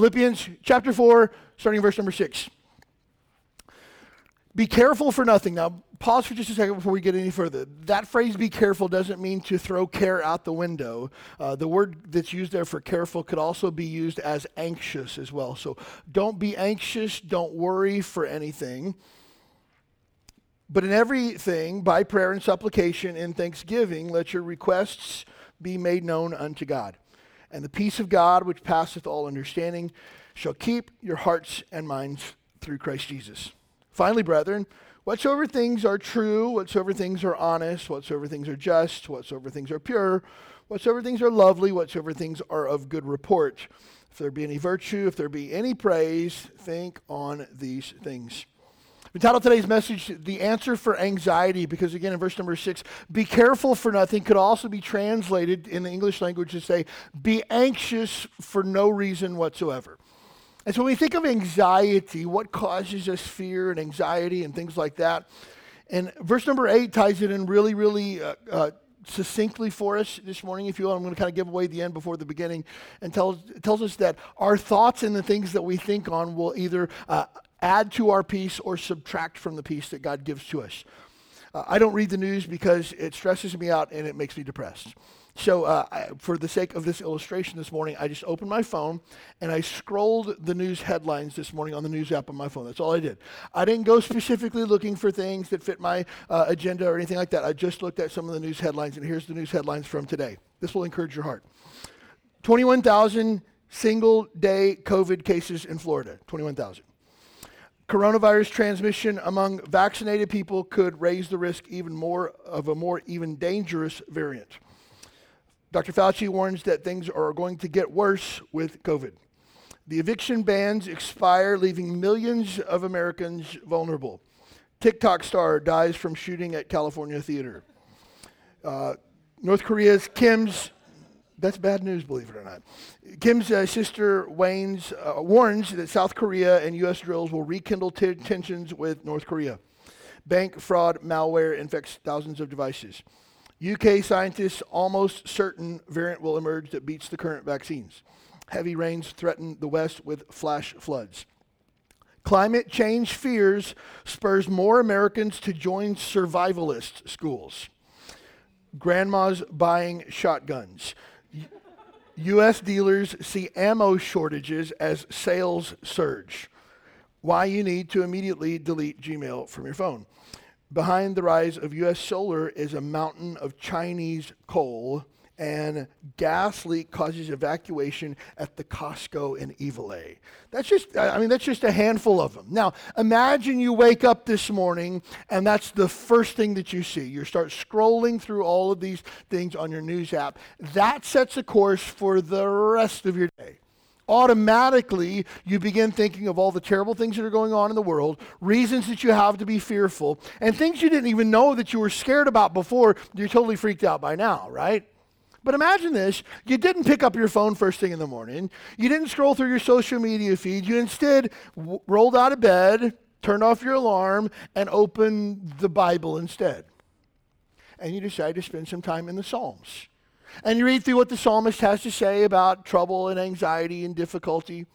Philippians chapter 4, starting verse number 6. Be careful for nothing. Now, pause for just a second before we get any further. That phrase, be careful, doesn't mean to throw care out the window. Uh, the word that's used there for careful could also be used as anxious as well. So don't be anxious, don't worry for anything. But in everything, by prayer and supplication and thanksgiving, let your requests be made known unto God. And the peace of God, which passeth all understanding, shall keep your hearts and minds through Christ Jesus. Finally, brethren, whatsoever things are true, whatsoever things are honest, whatsoever things are just, whatsoever things are pure, whatsoever things are lovely, whatsoever things are of good report, if there be any virtue, if there be any praise, think on these things. We titled today's message, The Answer for Anxiety, because again, in verse number six, be careful for nothing could also be translated in the English language to say, be anxious for no reason whatsoever. And so when we think of anxiety, what causes us fear and anxiety and things like that? And verse number eight ties it in really, really uh, uh, succinctly for us this morning, if you will. I'm going to kind of give away the end before the beginning and tells, tells us that our thoughts and the things that we think on will either uh, add to our peace or subtract from the peace that God gives to us. Uh, I don't read the news because it stresses me out and it makes me depressed. So, uh, I, for the sake of this illustration this morning, I just opened my phone and I scrolled the news headlines this morning on the news app on my phone. That's all I did. I didn't go specifically looking for things that fit my uh, agenda or anything like that. I just looked at some of the news headlines, and here's the news headlines from today. This will encourage your heart 21,000 single day COVID cases in Florida. 21,000 coronavirus transmission among vaccinated people could raise the risk even more of a more even dangerous variant. Dr. Fauci warns that things are going to get worse with COVID. The eviction bans expire, leaving millions of Americans vulnerable. TikTok star dies from shooting at California theater. Uh, North Korea's Kim's that's bad news, believe it or not. Kim's uh, sister Wayne's uh, warns that South Korea and U.S. drills will rekindle t- tensions with North Korea. Bank fraud malware infects thousands of devices. UK scientists almost certain variant will emerge that beats the current vaccines. Heavy rains threaten the West with flash floods. Climate change fears spurs more Americans to join survivalist schools. Grandmas buying shotguns. U.S. dealers see ammo shortages as sales surge. Why you need to immediately delete Gmail from your phone. Behind the rise of U.S. solar is a mountain of Chinese coal, and gas leak causes evacuation at the Costco in Iwilei. That's just, I mean, that's just a handful of them. Now, imagine you wake up this morning and that's the first thing that you see. You start scrolling through all of these things on your news app. That sets a course for the rest of your day automatically you begin thinking of all the terrible things that are going on in the world, reasons that you have to be fearful, and things you didn't even know that you were scared about before, you're totally freaked out by now, right? But imagine this you didn't pick up your phone first thing in the morning, you didn't scroll through your social media feed, you instead w- rolled out of bed, turned off your alarm, and opened the Bible instead. And you decide to spend some time in the Psalms. And you read through what the psalmist has to say about trouble and anxiety and difficulty.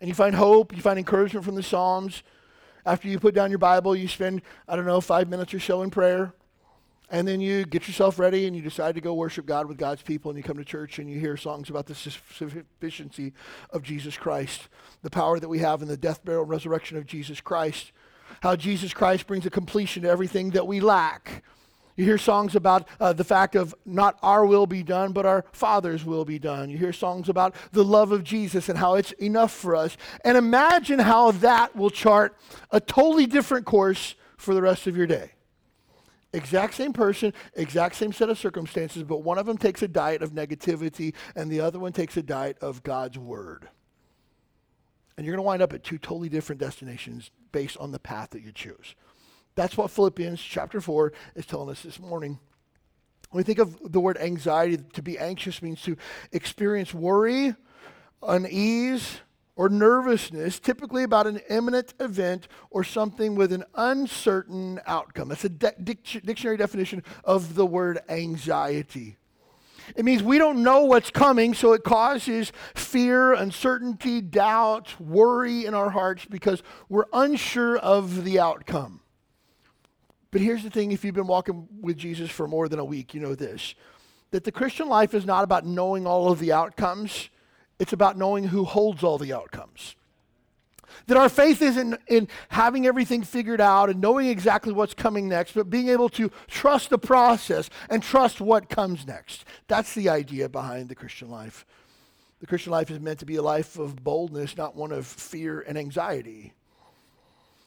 And you find hope, you find encouragement from the Psalms. After you put down your Bible, you spend, I don't know, five minutes or so in prayer. And then you get yourself ready and you decide to go worship God with God's people and you come to church and you hear songs about the sufficiency of Jesus Christ, the power that we have in the death, burial, and resurrection of Jesus Christ, how Jesus Christ brings a completion to everything that we lack. You hear songs about uh, the fact of not our will be done, but our Father's will be done. You hear songs about the love of Jesus and how it's enough for us. And imagine how that will chart a totally different course for the rest of your day. Exact same person, exact same set of circumstances, but one of them takes a diet of negativity and the other one takes a diet of God's word. And you're going to wind up at two totally different destinations based on the path that you choose. That's what Philippians chapter 4 is telling us this morning. When we think of the word anxiety, to be anxious means to experience worry, unease, or nervousness, typically about an imminent event or something with an uncertain outcome. That's a de- dictionary definition of the word anxiety. It means we don't know what's coming, so it causes fear, uncertainty, doubt, worry in our hearts because we're unsure of the outcome. But here's the thing if you've been walking with Jesus for more than a week, you know this that the Christian life is not about knowing all of the outcomes, it's about knowing who holds all the outcomes. That our faith isn't in having everything figured out and knowing exactly what's coming next, but being able to trust the process and trust what comes next. That's the idea behind the Christian life. The Christian life is meant to be a life of boldness, not one of fear and anxiety.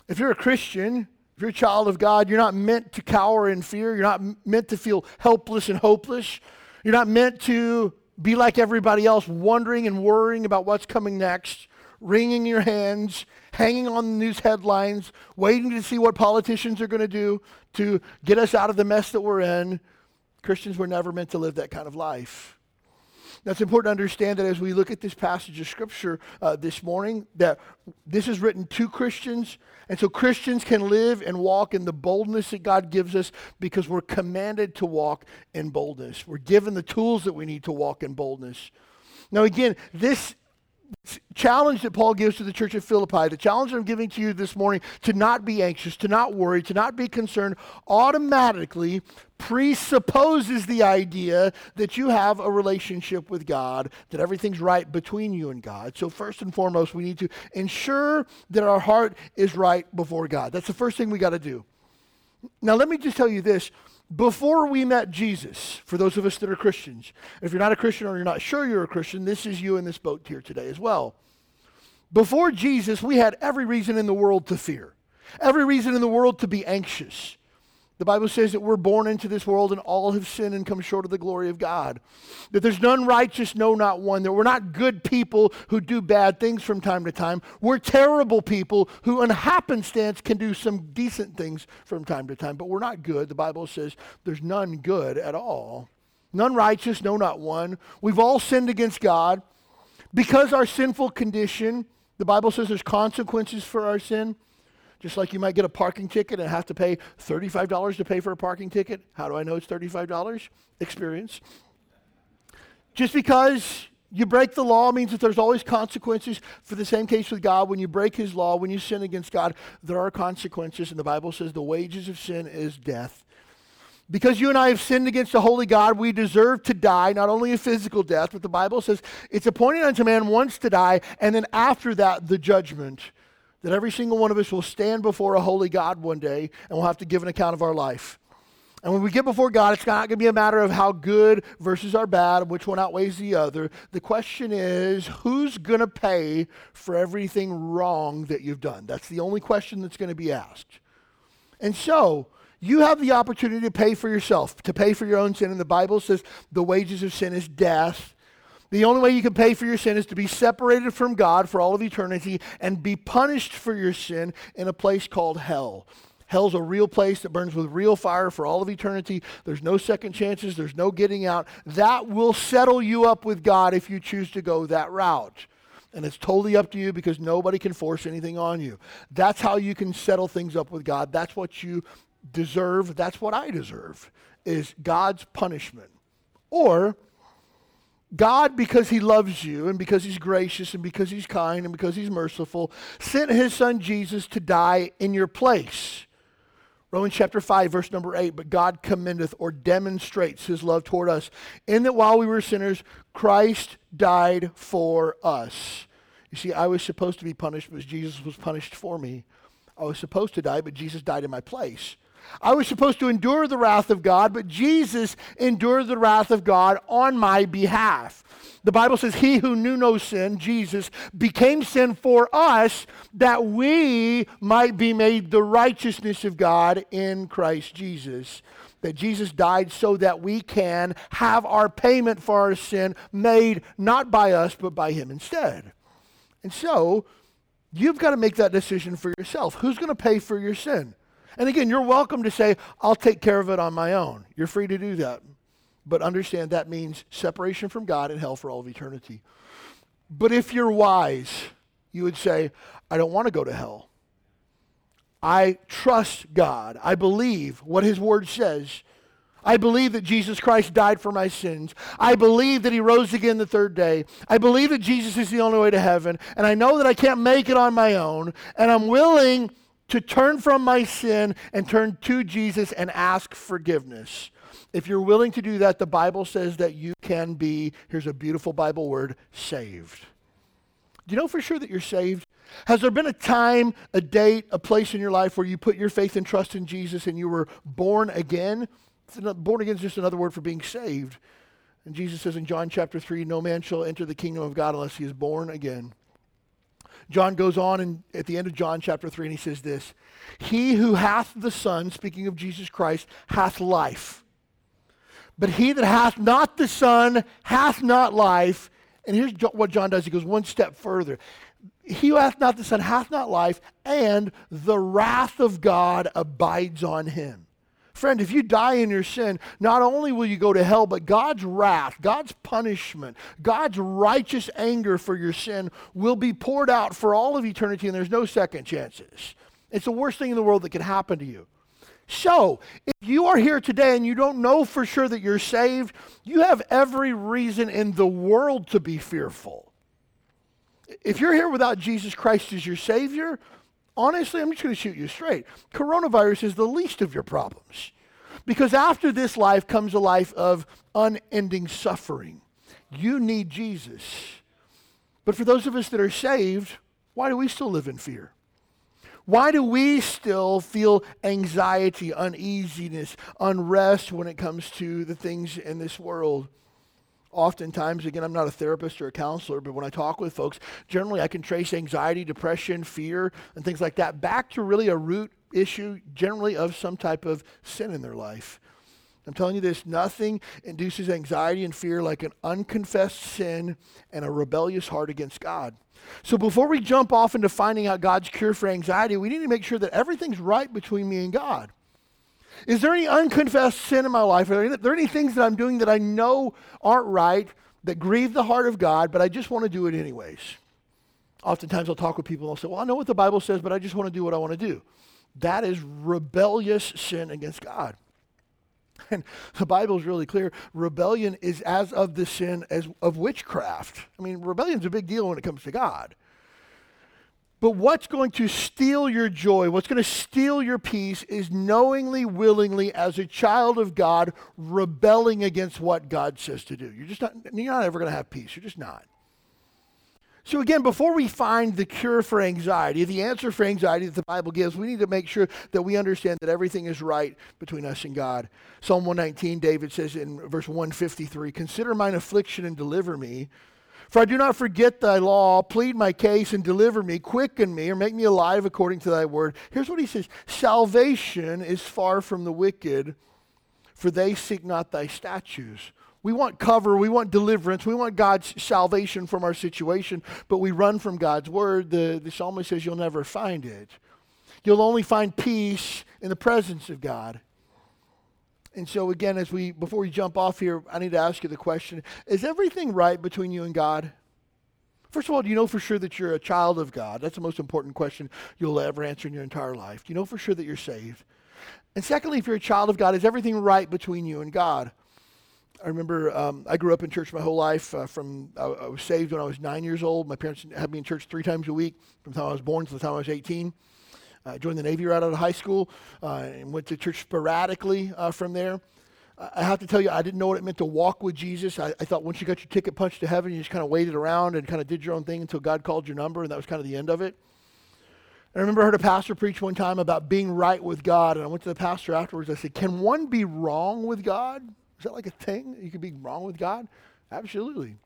If you're a Christian, if you're a child of God, you're not meant to cower in fear. You're not meant to feel helpless and hopeless. You're not meant to be like everybody else, wondering and worrying about what's coming next, wringing your hands, hanging on the news headlines, waiting to see what politicians are going to do to get us out of the mess that we're in. Christians were never meant to live that kind of life. Now, it's important to understand that as we look at this passage of Scripture uh, this morning, that this is written to Christians. And so Christians can live and walk in the boldness that God gives us because we're commanded to walk in boldness. We're given the tools that we need to walk in boldness. Now, again, this challenge that Paul gives to the church of Philippi, the challenge I'm giving to you this morning to not be anxious, to not worry, to not be concerned, automatically presupposes the idea that you have a relationship with God, that everything's right between you and God. So, first and foremost, we need to ensure that our heart is right before God. That's the first thing we got to do. Now, let me just tell you this before we met Jesus, for those of us that are Christians, if you're not a Christian or you're not sure you're a Christian, this is you in this boat here today as well. Before Jesus, we had every reason in the world to fear, every reason in the world to be anxious. The Bible says that we're born into this world and all have sinned and come short of the glory of God. That there's none righteous, no, not one. That we're not good people who do bad things from time to time. We're terrible people who, in happenstance, can do some decent things from time to time. But we're not good. The Bible says there's none good at all. None righteous, no, not one. We've all sinned against God. Because our sinful condition, the Bible says there's consequences for our sin. Just like you might get a parking ticket and have to pay $35 to pay for a parking ticket. How do I know it's $35? Experience. Just because you break the law means that there's always consequences. For the same case with God, when you break his law, when you sin against God, there are consequences. And the Bible says the wages of sin is death. Because you and I have sinned against the holy God, we deserve to die, not only a physical death, but the Bible says it's appointed unto man once to die, and then after that, the judgment that every single one of us will stand before a holy God one day and we'll have to give an account of our life. And when we get before God, it's not going to be a matter of how good versus our bad, which one outweighs the other. The question is, who's going to pay for everything wrong that you've done? That's the only question that's going to be asked. And so, you have the opportunity to pay for yourself, to pay for your own sin. And the Bible says the wages of sin is death. The only way you can pay for your sin is to be separated from God for all of eternity and be punished for your sin in a place called hell. Hell's a real place that burns with real fire for all of eternity. There's no second chances, there's no getting out. That will settle you up with God if you choose to go that route. And it's totally up to you because nobody can force anything on you. That's how you can settle things up with God. That's what you deserve. That's what I deserve is God's punishment. Or God, because he loves you and because he's gracious and because he's kind and because he's merciful, sent his son Jesus to die in your place. Romans chapter 5, verse number 8. But God commendeth or demonstrates his love toward us, in that while we were sinners, Christ died for us. You see, I was supposed to be punished, but Jesus was punished for me. I was supposed to die, but Jesus died in my place. I was supposed to endure the wrath of God, but Jesus endured the wrath of God on my behalf. The Bible says, He who knew no sin, Jesus, became sin for us that we might be made the righteousness of God in Christ Jesus. That Jesus died so that we can have our payment for our sin made not by us, but by Him instead. And so, You've got to make that decision for yourself. Who's going to pay for your sin? And again, you're welcome to say, I'll take care of it on my own. You're free to do that. But understand that means separation from God and hell for all of eternity. But if you're wise, you would say, I don't want to go to hell. I trust God. I believe what His Word says. I believe that Jesus Christ died for my sins. I believe that He rose again the third day. I believe that Jesus is the only way to heaven. And I know that I can't make it on my own. And I'm willing to turn from my sin and turn to Jesus and ask forgiveness. If you're willing to do that, the Bible says that you can be, here's a beautiful Bible word, saved. Do you know for sure that you're saved? Has there been a time, a date, a place in your life where you put your faith and trust in Jesus and you were born again? Born again is just another word for being saved. And Jesus says in John chapter 3, no man shall enter the kingdom of God unless he is born again. John goes on and at the end of John chapter 3 and he says this He who hath the Son, speaking of Jesus Christ, hath life. But he that hath not the Son hath not life. And here's what John does he goes one step further. He who hath not the Son hath not life, and the wrath of God abides on him. Friend, if you die in your sin, not only will you go to hell, but God's wrath, God's punishment, God's righteous anger for your sin will be poured out for all of eternity, and there's no second chances. It's the worst thing in the world that can happen to you. So, if you are here today and you don't know for sure that you're saved, you have every reason in the world to be fearful. If you're here without Jesus Christ as your Savior, honestly, I'm just going to shoot you straight. Coronavirus is the least of your problems. Because after this life comes a life of unending suffering. You need Jesus. But for those of us that are saved, why do we still live in fear? Why do we still feel anxiety, uneasiness, unrest when it comes to the things in this world? Oftentimes, again, I'm not a therapist or a counselor, but when I talk with folks, generally I can trace anxiety, depression, fear, and things like that back to really a root issue, generally of some type of sin in their life. I'm telling you this nothing induces anxiety and fear like an unconfessed sin and a rebellious heart against God. So before we jump off into finding out God's cure for anxiety, we need to make sure that everything's right between me and God. Is there any unconfessed sin in my life? Are there any things that I'm doing that I know aren't right, that grieve the heart of God, but I just want to do it anyways? Oftentimes I'll talk with people and they'll say, Well, I know what the Bible says, but I just want to do what I want to do. That is rebellious sin against God. And the Bible is really clear. Rebellion is as of the sin as of witchcraft. I mean, rebellion is a big deal when it comes to God. But what's going to steal your joy, what's going to steal your peace is knowingly, willingly, as a child of God, rebelling against what God says to do. You're just not, you're not ever going to have peace. You're just not. So, again, before we find the cure for anxiety, the answer for anxiety that the Bible gives, we need to make sure that we understand that everything is right between us and God. Psalm 119, David says in verse 153 Consider mine affliction and deliver me. For I do not forget thy law. Plead my case and deliver me. Quicken me or make me alive according to thy word. Here's what he says Salvation is far from the wicked, for they seek not thy statutes. We want cover, we want deliverance, we want God's salvation from our situation, but we run from God's word. The, the psalmist says you'll never find it. You'll only find peace in the presence of God. And so again, as we before we jump off here, I need to ask you the question: Is everything right between you and God? First of all, do you know for sure that you're a child of God? That's the most important question you'll ever answer in your entire life. Do you know for sure that you're saved? And secondly, if you're a child of God, is everything right between you and God? I remember um, I grew up in church my whole life. Uh, from I, I, was saved when I was nine years old. My parents had me in church three times a week from the time I was born to the time I was 18. I joined the Navy right out of high school uh, and went to church sporadically uh, from there. I have to tell you, I didn't know what it meant to walk with Jesus. I, I thought once you got your ticket punched to heaven, you just kind of waited around and kind of did your own thing until God called your number, and that was kind of the end of it. I remember I heard a pastor preach one time about being right with God, and I went to the pastor afterwards. I said, Can one be wrong with God? Is that like a thing? You can be wrong with God? Absolutely.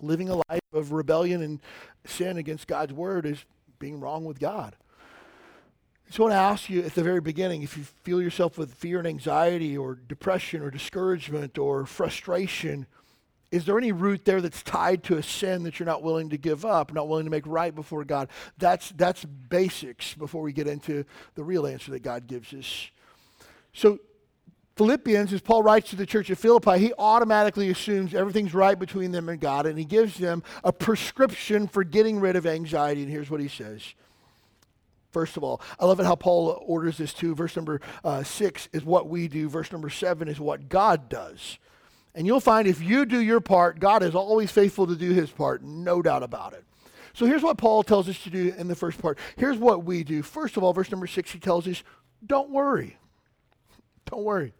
Living a life of rebellion and sin against God's word is being wrong with God. So I want to ask you at the very beginning if you feel yourself with fear and anxiety or depression or discouragement or frustration, Is there any root there that's tied to a sin that you're not willing to give up, not willing to make right before God? That's, that's basics before we get into the real answer that God gives us. So, Philippians, as Paul writes to the church at Philippi, he automatically assumes everything's right between them and God, and he gives them a prescription for getting rid of anxiety. And here's what he says. First of all, I love it how Paul orders this too. Verse number uh, six is what we do, verse number seven is what God does. And you'll find if you do your part, God is always faithful to do his part, no doubt about it. So here's what Paul tells us to do in the first part. Here's what we do. First of all, verse number six, he tells us, don't worry. Don't worry.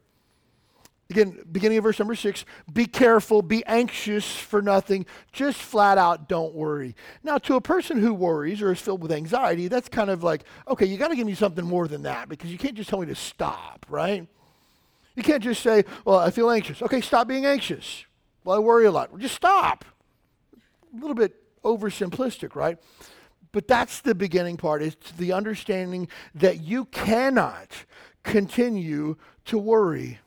Again, beginning of verse number six, be careful, be anxious for nothing, just flat out don't worry. Now, to a person who worries or is filled with anxiety, that's kind of like, okay, you got to give me something more than that because you can't just tell me to stop, right? You can't just say, well, I feel anxious. Okay, stop being anxious. Well, I worry a lot. Well, just stop. A little bit oversimplistic, right? But that's the beginning part, It's the understanding that you cannot continue to worry.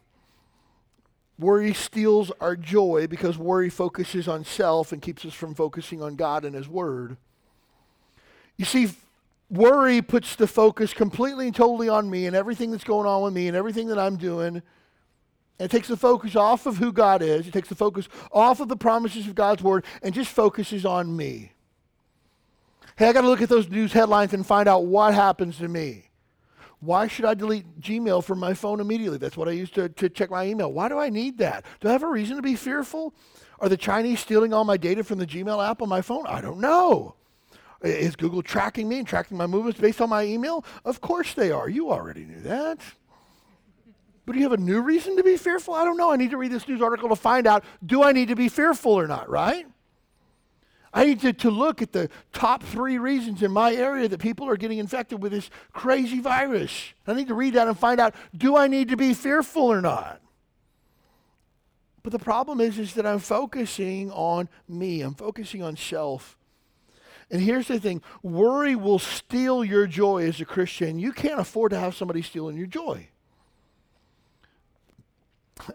Worry steals our joy because worry focuses on self and keeps us from focusing on God and His Word. You see, worry puts the focus completely and totally on me and everything that's going on with me and everything that I'm doing and it takes the focus off of who God is. It takes the focus off of the promises of God's word and just focuses on me. Hey, I got to look at those news headlines and find out what happens to me. Why should I delete Gmail from my phone immediately? That's what I use to, to check my email. Why do I need that? Do I have a reason to be fearful? Are the Chinese stealing all my data from the Gmail app on my phone? I don't know. Is Google tracking me and tracking my movements based on my email? Of course they are. You already knew that. But do you have a new reason to be fearful? I don't know. I need to read this news article to find out do I need to be fearful or not, right? I need to, to look at the top three reasons in my area that people are getting infected with this crazy virus. I need to read that and find out do I need to be fearful or not? But the problem is, is that I'm focusing on me. I'm focusing on self. And here's the thing worry will steal your joy as a Christian. You can't afford to have somebody stealing your joy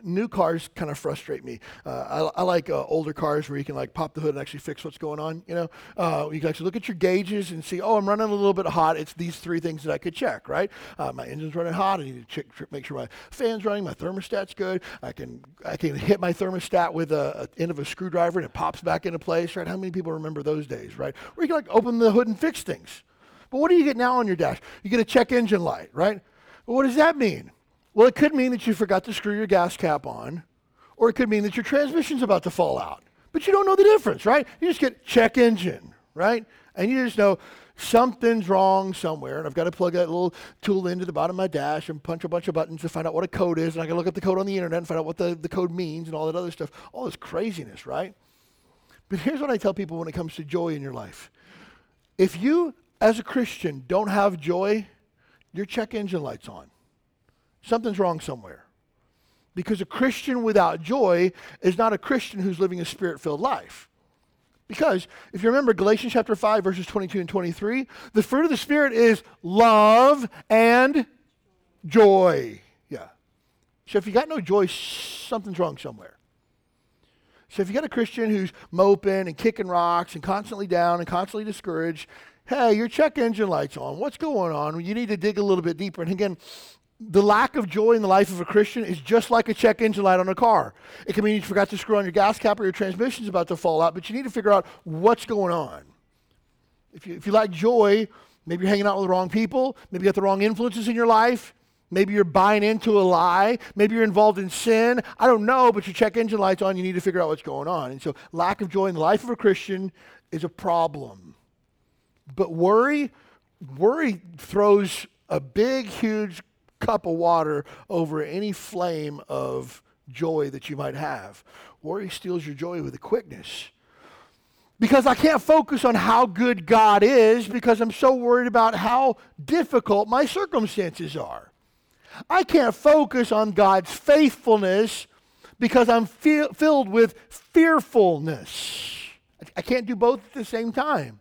new cars kind of frustrate me. Uh, I, I, like uh, older cars where you can like pop the hood and actually fix what's going on. You know, uh, you can actually look at your gauges and see, oh, I'm running a little bit hot. It's these three things that I could check, right? Uh, my engine's running hot. I need to check, make sure my fan's running. My thermostat's good. I can I can hit my thermostat with a, a end of a screwdriver and it pops back into place, right? How many people remember those days, right? Where you can like open the hood and fix things. But what do you get now on your dash? You get a check engine light, right? Well, what does that mean? Well, it could mean that you forgot to screw your gas cap on, or it could mean that your transmission's about to fall out. But you don't know the difference, right? You just get check engine, right? And you just know something's wrong somewhere, and I've got to plug that little tool into the bottom of my dash and punch a bunch of buttons to find out what a code is, and I can look up the code on the internet and find out what the, the code means and all that other stuff. All this craziness, right? But here's what I tell people when it comes to joy in your life. If you, as a Christian, don't have joy, your check engine light's on. Something's wrong somewhere. Because a Christian without joy is not a Christian who's living a spirit filled life. Because if you remember Galatians chapter 5, verses 22 and 23, the fruit of the Spirit is love and joy. Yeah. So if you got no joy, something's wrong somewhere. So if you got a Christian who's moping and kicking rocks and constantly down and constantly discouraged, hey, your check engine light's on. What's going on? You need to dig a little bit deeper. And again, the lack of joy in the life of a Christian is just like a check engine light on a car. It can mean you forgot to screw on your gas cap or your transmission's about to fall out, but you need to figure out what's going on. If you, if you lack joy, maybe you're hanging out with the wrong people, maybe you got the wrong influences in your life, maybe you're buying into a lie, maybe you're involved in sin. I don't know, but your check engine light's on, you need to figure out what's going on. And so, lack of joy in the life of a Christian is a problem. But worry, worry throws a big, huge cup of water over any flame of joy that you might have. Worry steals your joy with a quickness. Because I can't focus on how good God is because I'm so worried about how difficult my circumstances are. I can't focus on God's faithfulness because I'm filled with fearfulness. I can't do both at the same time.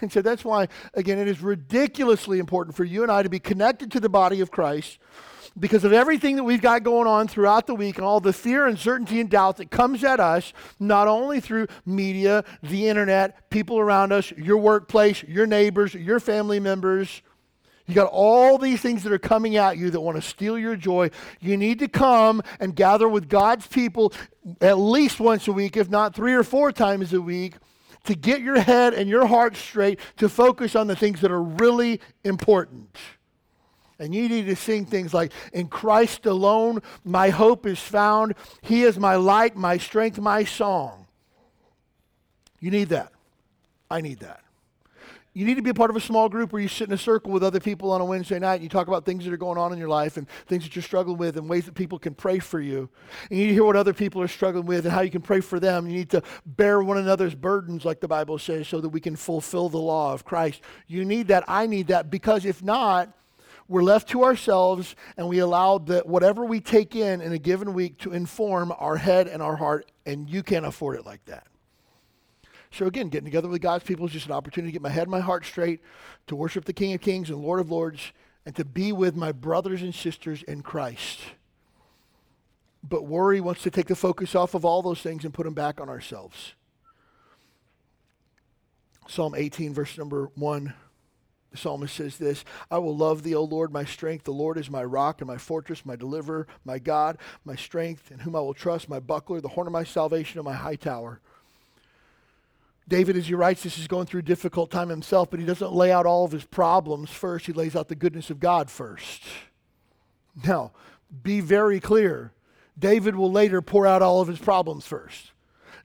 And so that's why, again, it is ridiculously important for you and I to be connected to the body of Christ because of everything that we've got going on throughout the week and all the fear, uncertainty, and doubt that comes at us, not only through media, the internet, people around us, your workplace, your neighbors, your family members. You got all these things that are coming at you that want to steal your joy. You need to come and gather with God's people at least once a week, if not three or four times a week, to get your head and your heart straight to focus on the things that are really important. And you need to sing things like, In Christ alone, my hope is found. He is my light, my strength, my song. You need that. I need that. You need to be a part of a small group where you sit in a circle with other people on a Wednesday night and you talk about things that are going on in your life and things that you're struggling with and ways that people can pray for you. And you need to hear what other people are struggling with and how you can pray for them. You need to bear one another's burdens, like the Bible says, so that we can fulfill the law of Christ. You need that. I need that because if not, we're left to ourselves and we allow that whatever we take in in a given week to inform our head and our heart, and you can't afford it like that. So again, getting together with God's people is just an opportunity to get my head and my heart straight, to worship the King of Kings and Lord of Lords, and to be with my brothers and sisters in Christ. But worry wants to take the focus off of all those things and put them back on ourselves. Psalm 18, verse number 1. The psalmist says this I will love thee, O Lord, my strength. The Lord is my rock and my fortress, my deliverer, my God, my strength, in whom I will trust, my buckler, the horn of my salvation, and my high tower. David, as he writes this, is going through a difficult time himself, but he doesn't lay out all of his problems first. He lays out the goodness of God first. Now, be very clear. David will later pour out all of his problems first.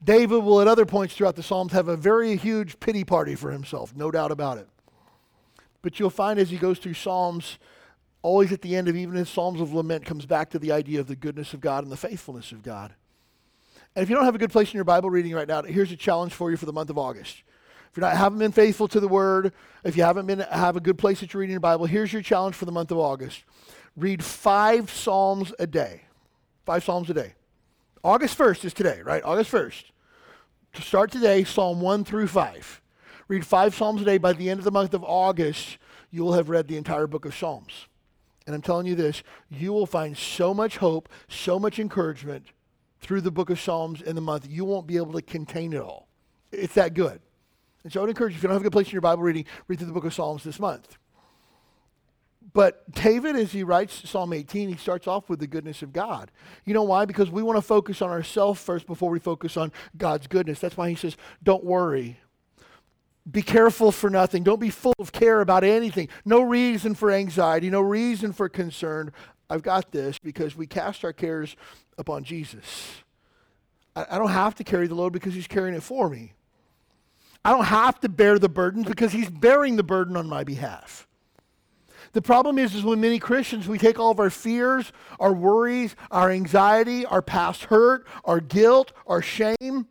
David will, at other points throughout the Psalms, have a very huge pity party for himself, no doubt about it. But you'll find as he goes through Psalms, always at the end of even his Psalms of lament, comes back to the idea of the goodness of God and the faithfulness of God. And if you don't have a good place in your Bible reading right now, here's a challenge for you for the month of August. If you haven't been faithful to the Word, if you haven't been have a good place that you're reading your Bible, here's your challenge for the month of August. Read five Psalms a day. Five Psalms a day. August 1st is today, right? August 1st. To start today, Psalm 1 through 5. Read five Psalms a day. By the end of the month of August, you will have read the entire book of Psalms. And I'm telling you this, you will find so much hope, so much encouragement through the book of Psalms in the month. You won't be able to contain it all. It's that good. And so I would encourage you, if you don't have a good place in your Bible reading, read through the book of Psalms this month. But David, as he writes Psalm 18, he starts off with the goodness of God. You know why? Because we want to focus on ourselves first before we focus on God's goodness. That's why he says, don't worry. Be careful for nothing. Don't be full of care about anything. No reason for anxiety, no reason for concern. I've got this because we cast our cares upon Jesus. I, I don't have to carry the load because he's carrying it for me. I don't have to bear the burdens because he's bearing the burden on my behalf. The problem is, is when many Christians, we take all of our fears, our worries, our anxiety, our past hurt, our guilt, our shame,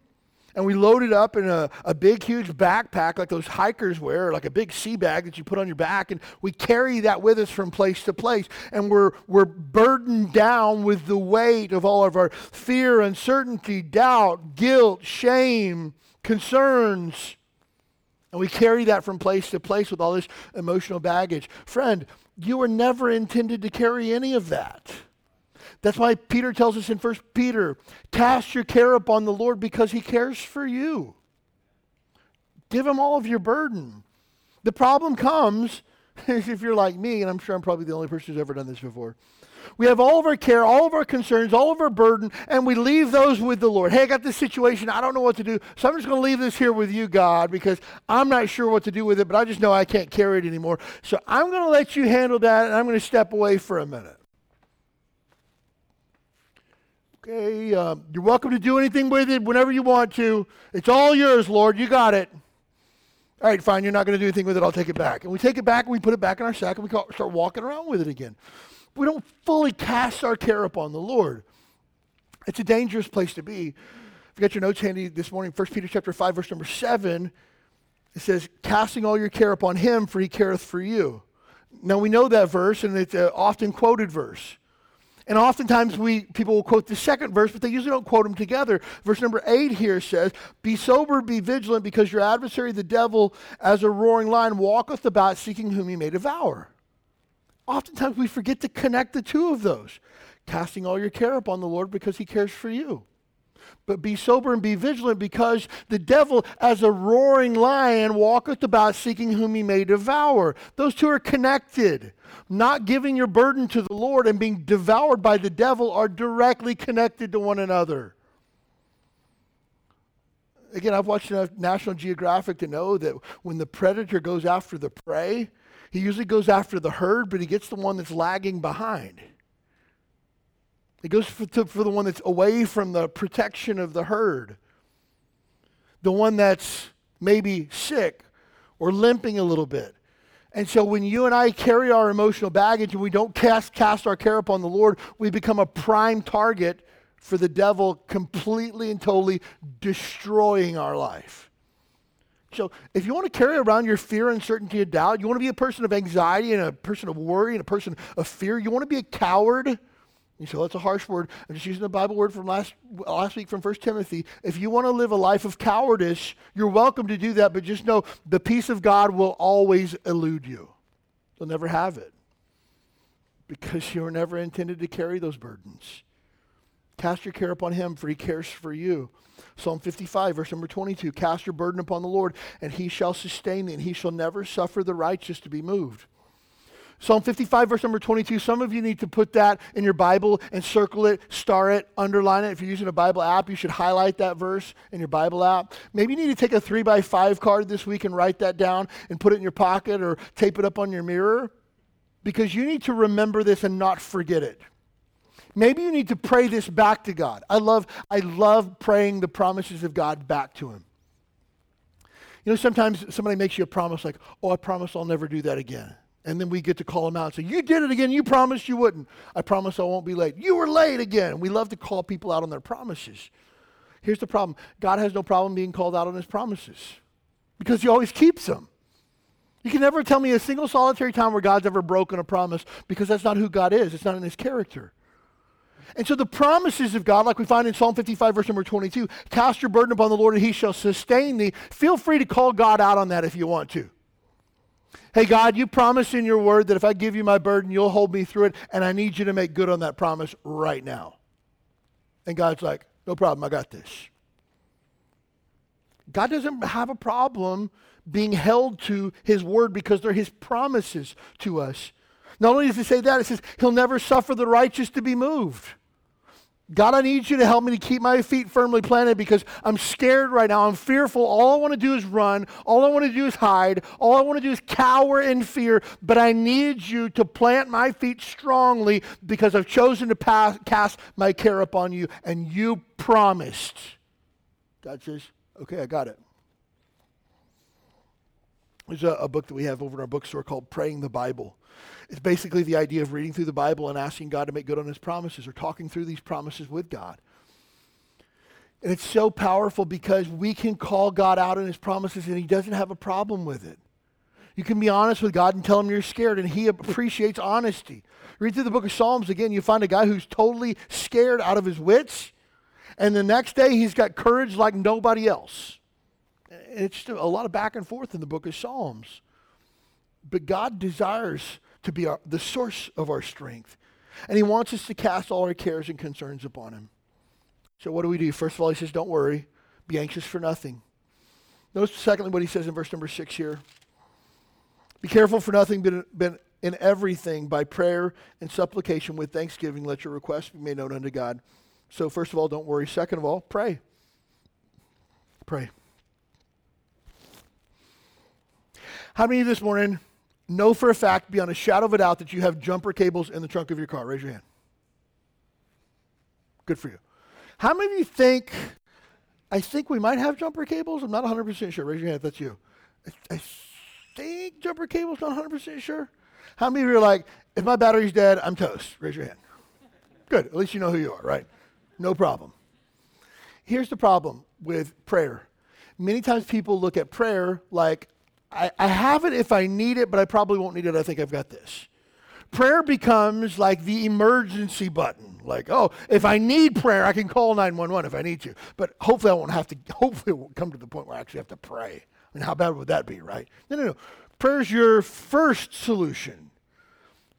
and we load it up in a, a big, huge backpack like those hikers wear, like a big sea bag that you put on your back, and we carry that with us from place to place. And we're, we're burdened down with the weight of all of our fear, uncertainty, doubt, guilt, shame, concerns. And we carry that from place to place with all this emotional baggage. Friend, you were never intended to carry any of that. That's why Peter tells us in 1 Peter, cast your care upon the Lord because he cares for you. Give him all of your burden. The problem comes if you're like me, and I'm sure I'm probably the only person who's ever done this before. We have all of our care, all of our concerns, all of our burden, and we leave those with the Lord. Hey, I got this situation. I don't know what to do. So I'm just going to leave this here with you, God, because I'm not sure what to do with it, but I just know I can't carry it anymore. So I'm going to let you handle that, and I'm going to step away for a minute. Okay, uh, you're welcome to do anything with it whenever you want to. It's all yours, Lord. You got it. All right, fine. You're not going to do anything with it. I'll take it back. And we take it back and we put it back in our sack and we start walking around with it again. We don't fully cast our care upon the Lord. It's a dangerous place to be. If you got your notes handy this morning, 1 Peter chapter 5, verse number 7, it says, casting all your care upon him, for he careth for you. Now we know that verse, and it's an often quoted verse. And oftentimes we people will quote the second verse, but they usually don't quote them together. Verse number eight here says, Be sober, be vigilant, because your adversary, the devil, as a roaring lion, walketh about seeking whom he may devour. oftentimes we forget to connect the two of those. Casting all your care upon the Lord because he cares for you. But be sober and be vigilant because the devil, as a roaring lion, walketh about seeking whom he may devour. Those two are connected. Not giving your burden to the Lord and being devoured by the devil are directly connected to one another. Again, I've watched enough National Geographic to know that when the predator goes after the prey, he usually goes after the herd, but he gets the one that's lagging behind. He goes for, to, for the one that's away from the protection of the herd, the one that's maybe sick or limping a little bit. And so when you and I carry our emotional baggage and we don't cast, cast our care upon the Lord, we become a prime target for the devil completely and totally destroying our life. So if you want to carry around your fear, uncertainty, and doubt, you want to be a person of anxiety and a person of worry and a person of fear, you want to be a coward, you say, well, that's a harsh word. I'm just using the Bible word from last, last week from 1 Timothy. If you want to live a life of cowardice, you're welcome to do that, but just know the peace of God will always elude you. You'll never have it because you were never intended to carry those burdens. Cast your care upon him, for he cares for you. Psalm 55, verse number 22 Cast your burden upon the Lord, and he shall sustain thee, and he shall never suffer the righteous to be moved. Psalm 55, verse number 22. Some of you need to put that in your Bible and circle it, star it, underline it. If you're using a Bible app, you should highlight that verse in your Bible app. Maybe you need to take a three by five card this week and write that down and put it in your pocket or tape it up on your mirror because you need to remember this and not forget it. Maybe you need to pray this back to God. I love, I love praying the promises of God back to Him. You know, sometimes somebody makes you a promise like, oh, I promise I'll never do that again. And then we get to call them out and say, You did it again. You promised you wouldn't. I promise I won't be late. You were late again. We love to call people out on their promises. Here's the problem God has no problem being called out on his promises because he always keeps them. You can never tell me a single solitary time where God's ever broken a promise because that's not who God is, it's not in his character. And so the promises of God, like we find in Psalm 55, verse number 22, cast your burden upon the Lord and he shall sustain thee. Feel free to call God out on that if you want to. Hey, God, you promised in your word that if I give you my burden, you'll hold me through it, and I need you to make good on that promise right now. And God's like, no problem, I got this. God doesn't have a problem being held to his word because they're his promises to us. Not only does he say that, it says he'll never suffer the righteous to be moved. God, I need you to help me to keep my feet firmly planted because I'm scared right now. I'm fearful. All I want to do is run. All I want to do is hide. All I want to do is cower in fear. But I need you to plant my feet strongly because I've chosen to pass, cast my care upon you. And you promised. God says, okay, I got it. There's a, a book that we have over in our bookstore called Praying the Bible. It's basically the idea of reading through the Bible and asking God to make good on his promises or talking through these promises with God. And it's so powerful because we can call God out on his promises and he doesn't have a problem with it. You can be honest with God and tell him you're scared, and he appreciates honesty. Read through the book of Psalms again, you find a guy who's totally scared out of his wits, and the next day he's got courage like nobody else. It's a lot of back and forth in the book of Psalms. But God desires to be our, the source of our strength. And he wants us to cast all our cares and concerns upon him. So what do we do? First of all, he says, don't worry. Be anxious for nothing. Notice secondly what he says in verse number six here. Be careful for nothing, but, but in everything by prayer and supplication with thanksgiving, let your requests be made known unto God. So first of all, don't worry. Second of all, pray. Pray. How many of you this morning know for a fact, beyond a shadow of a doubt, that you have jumper cables in the trunk of your car? Raise your hand. Good for you. How many of you think, I think we might have jumper cables? I'm not 100% sure. Raise your hand if that's you. I, I think jumper cables, not 100% sure. How many of you are like, if my battery's dead, I'm toast? Raise your hand. Good. At least you know who you are, right? No problem. Here's the problem with prayer. Many times people look at prayer like I, I have it if I need it, but I probably won't need it. I think I've got this. Prayer becomes like the emergency button. Like, oh, if I need prayer, I can call 911 if I need to. But hopefully I won't have to, hopefully it won't come to the point where I actually have to pray. I mean, how bad would that be, right? No, no, no. Prayer is your first solution.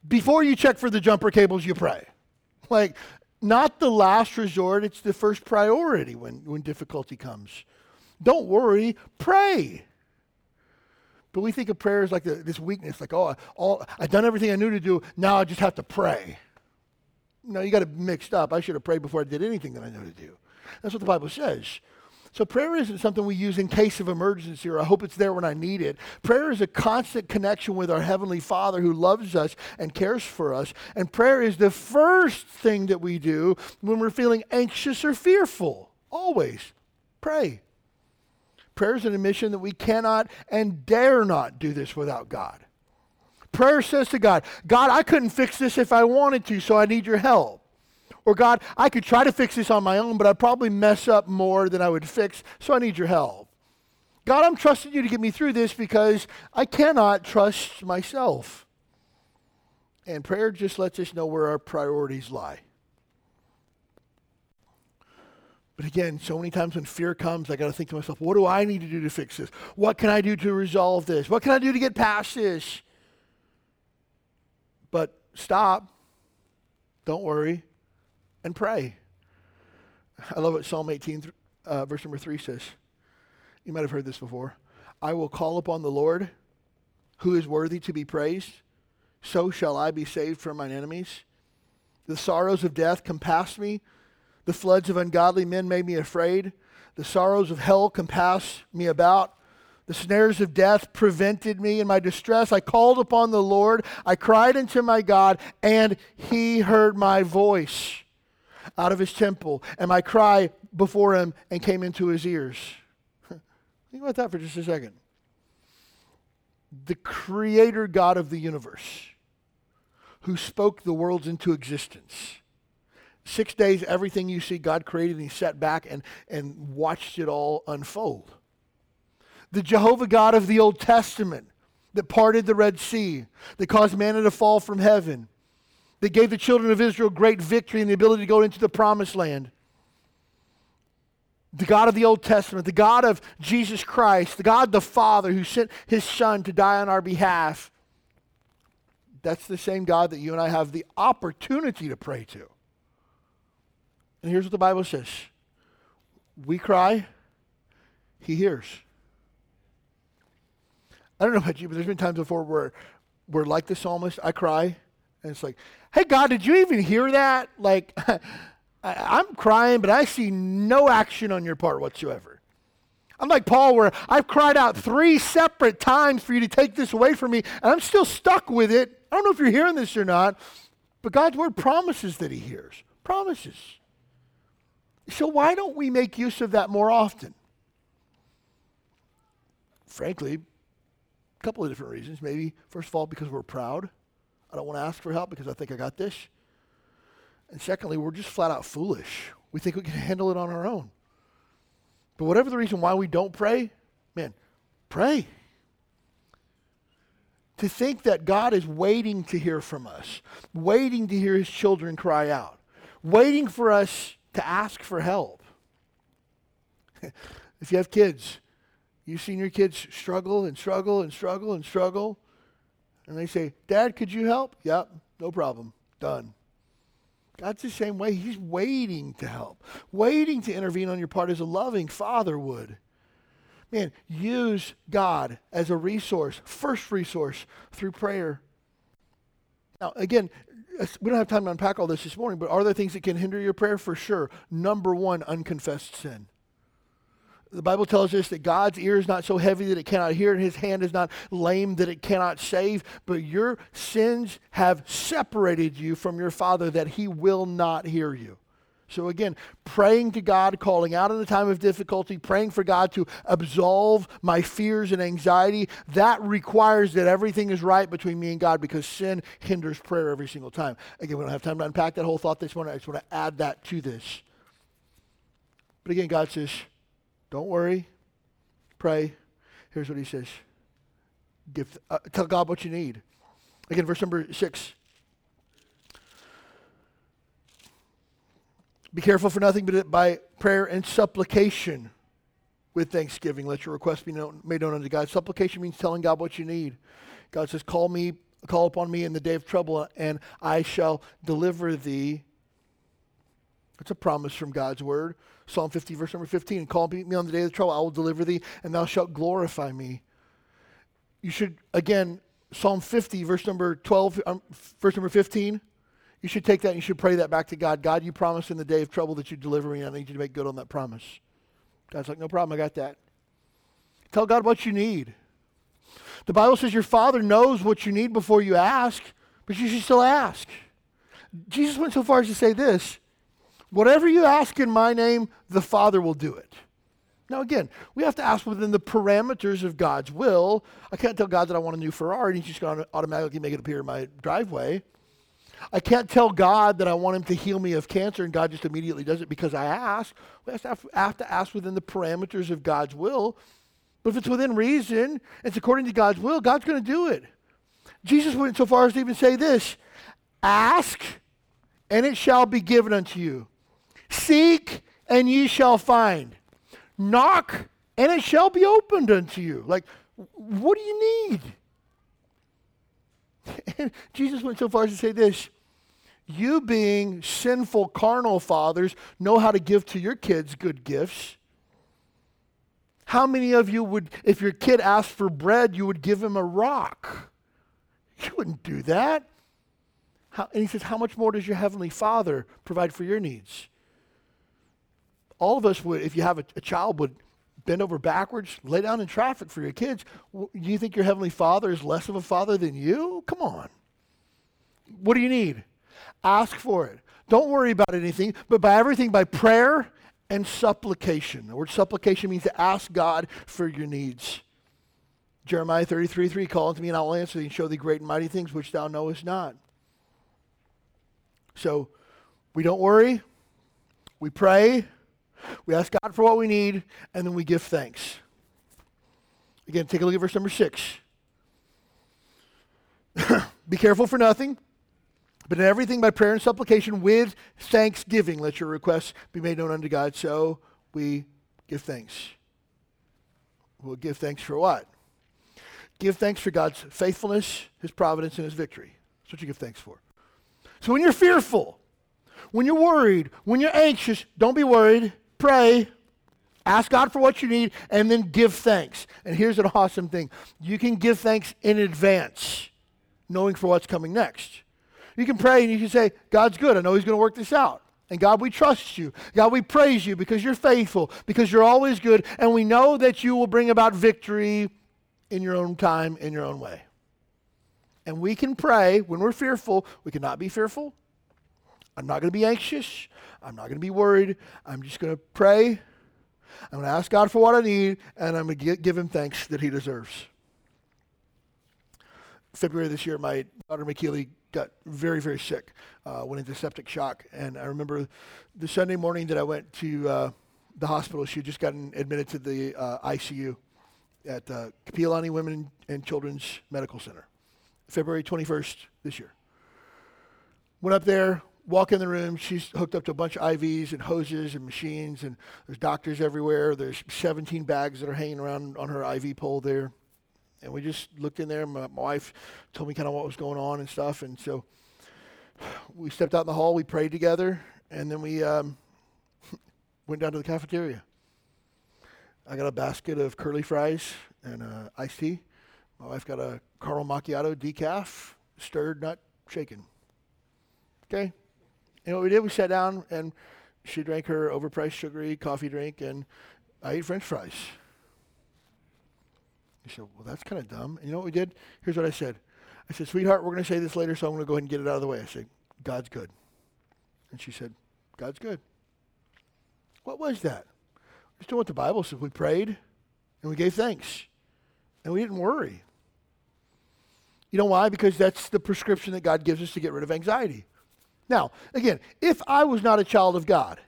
before you check for the jumper cables, you pray. Like, not the last resort, it's the first priority when, when difficulty comes. Don't worry, pray. But we think of prayer as like the, this weakness, like, oh, all, I've done everything I knew to do, now I just have to pray. No, you got it mixed up. I should have prayed before I did anything that I knew to do. That's what the Bible says. So prayer isn't something we use in case of emergency or I hope it's there when I need it. Prayer is a constant connection with our Heavenly Father who loves us and cares for us. And prayer is the first thing that we do when we're feeling anxious or fearful. Always pray. Prayer is an admission that we cannot and dare not do this without God. Prayer says to God, God, I couldn't fix this if I wanted to, so I need your help. Or God, I could try to fix this on my own, but I'd probably mess up more than I would fix, so I need your help. God, I'm trusting you to get me through this because I cannot trust myself. And prayer just lets us know where our priorities lie. But again, so many times when fear comes, I got to think to myself, what do I need to do to fix this? What can I do to resolve this? What can I do to get past this? But stop. Don't worry and pray. I love what Psalm 18, uh, verse number 3 says. You might have heard this before. I will call upon the Lord who is worthy to be praised. So shall I be saved from mine enemies. The sorrows of death compassed me. The floods of ungodly men made me afraid. The sorrows of hell compassed me about. The snares of death prevented me in my distress. I called upon the Lord. I cried unto my God, and he heard my voice out of his temple, and my cry before him and came into his ears. Think about that for just a second. The creator God of the universe, who spoke the worlds into existence. Six days, everything you see God created, and he sat back and, and watched it all unfold. The Jehovah God of the Old Testament that parted the Red Sea, that caused manna to fall from heaven, that gave the children of Israel great victory and the ability to go into the promised land. The God of the Old Testament, the God of Jesus Christ, the God the Father who sent his Son to die on our behalf. That's the same God that you and I have the opportunity to pray to. And here's what the Bible says We cry, he hears. I don't know about you, but there's been times before where, we're like the psalmist, I cry, and it's like, hey, God, did you even hear that? Like, I, am crying, but I see no action on your part whatsoever. I'm like Paul, where I've cried out three separate times for you to take this away from me, and I'm still stuck with it. I don't know if you're hearing this or not, but God's word promises that He hears. Promises. So why don't we make use of that more often? Frankly, a couple of different reasons. Maybe, first of all, because we're proud. I don't want to ask for help because I think I got this. And secondly, we're just flat out foolish. We think we can handle it on our own. But whatever the reason why we don't pray, man, pray. To think that God is waiting to hear from us, waiting to hear his children cry out, waiting for us to ask for help. if you have kids, you've seen your kids struggle and struggle and struggle and struggle and they say, Dad, could you help? Yep, no problem. Done. God's the same way. He's waiting to help, waiting to intervene on your part as a loving father would. Man, use God as a resource, first resource through prayer. Now, again, we don't have time to unpack all this this morning, but are there things that can hinder your prayer? For sure. Number one, unconfessed sin. The Bible tells us that God's ear is not so heavy that it cannot hear, and his hand is not lame that it cannot save. But your sins have separated you from your Father that he will not hear you. So again, praying to God, calling out in the time of difficulty, praying for God to absolve my fears and anxiety, that requires that everything is right between me and God because sin hinders prayer every single time. Again, we don't have time to unpack that whole thought this morning. I just want to add that to this. But again, God says, don't worry. Pray. Here's what he says. Give, uh, tell God what you need. Again, verse number six. Be careful for nothing but by prayer and supplication with thanksgiving. Let your requests be known, made known unto God. Supplication means telling God what you need. God says, Call me call upon me in the day of trouble, and I shall deliver thee. It's a promise from God's word. Psalm 50, verse number 15. Call me on the day of trouble, I will deliver thee, and thou shalt glorify me. You should, again, Psalm 50, verse number 12, um, verse number 15. You should take that and you should pray that back to God. God, you promised in the day of trouble that you'd deliver me, and I need you to make good on that promise. God's like, no problem, I got that. Tell God what you need. The Bible says your Father knows what you need before you ask, but you should still ask. Jesus went so far as to say this whatever you ask in my name, the Father will do it. Now, again, we have to ask within the parameters of God's will. I can't tell God that I want a new Ferrari, and He's just going to automatically make it appear in my driveway. I can't tell God that I want Him to heal me of cancer, and God just immediately does it because I ask. We have to, ask within the parameters of God's will. But if it's within reason, it's according to God's will, God's going to do it. Jesus went so far as to even say this Ask, and it shall be given unto you. Seek, and ye shall find. Knock, and it shall be opened unto you. Like, what do you need? Jesus went so far as to say this You, being sinful, carnal fathers, know how to give to your kids good gifts. How many of you would, if your kid asked for bread, you would give him a rock? You wouldn't do that. How, and he says, How much more does your heavenly Father provide for your needs? all of us would, if you have a, a child, would bend over backwards, lay down in traffic for your kids. Do you think your heavenly father is less of a father than you? Come on. What do you need? Ask for it. Don't worry about anything, but by everything by prayer and supplication. The word supplication means to ask God for your needs. Jeremiah 33 3 Call unto me, and I will answer thee and show thee great and mighty things which thou knowest not. So we don't worry, we pray, we ask God for what we need, and then we give thanks. Again, take a look at verse number six. Be careful for nothing, but in everything by prayer and supplication with thanksgiving, let your requests be made known unto God. So we give thanks. We'll give thanks for what? Give thanks for God's faithfulness, His providence, and His victory. That's what you give thanks for. So when you're fearful, when you're worried, when you're anxious, don't be worried pray, ask God for what you need, and then give thanks. And here's an awesome thing you can give thanks in advance, knowing for what's coming next. You can pray and you can say, God's good. I know He's going to work this out. And God, we trust you. God, we praise you because you're faithful, because you're always good, and we know that you will bring about victory in your own time, in your own way. And we can pray when we're fearful. We cannot be fearful. I'm not going to be anxious. I'm not going to be worried. I'm just going to pray. I'm going to ask God for what I need, and I'm going to give him thanks that he deserves. February this year, my daughter McKeely got very, very sick, uh, went into septic shock. And I remember the Sunday morning that I went to uh, the hospital, she had just gotten admitted to the uh, ICU at uh, Kapiolani Women and Children's Medical Center, February 21st this year. Went up there, walk in the room. She's hooked up to a bunch of IVs and hoses and machines, and there's doctors everywhere. There's 17 bags that are hanging around on her IV pole there. And we just looked in there. My, my wife told me kind of what was going on and stuff. And so we stepped out in the hall. We prayed together, and then we um, went down to the cafeteria. I got a basket of curly fries and uh, iced tea. My wife got a caramel macchiato decaf, stirred, not shaken. Okay? And what we did, we sat down and she drank her overpriced sugary coffee drink, and I ate French fries. He said, Well, that's kind of dumb. And you know what we did? Here's what I said I said, Sweetheart, we're going to say this later, so I'm going to go ahead and get it out of the way. I said, God's good. And she said, God's good. What was that? Just doing what the Bible says. We prayed and we gave thanks. And we didn't worry. You know why? Because that's the prescription that God gives us to get rid of anxiety. Now, again, if I was not a child of God,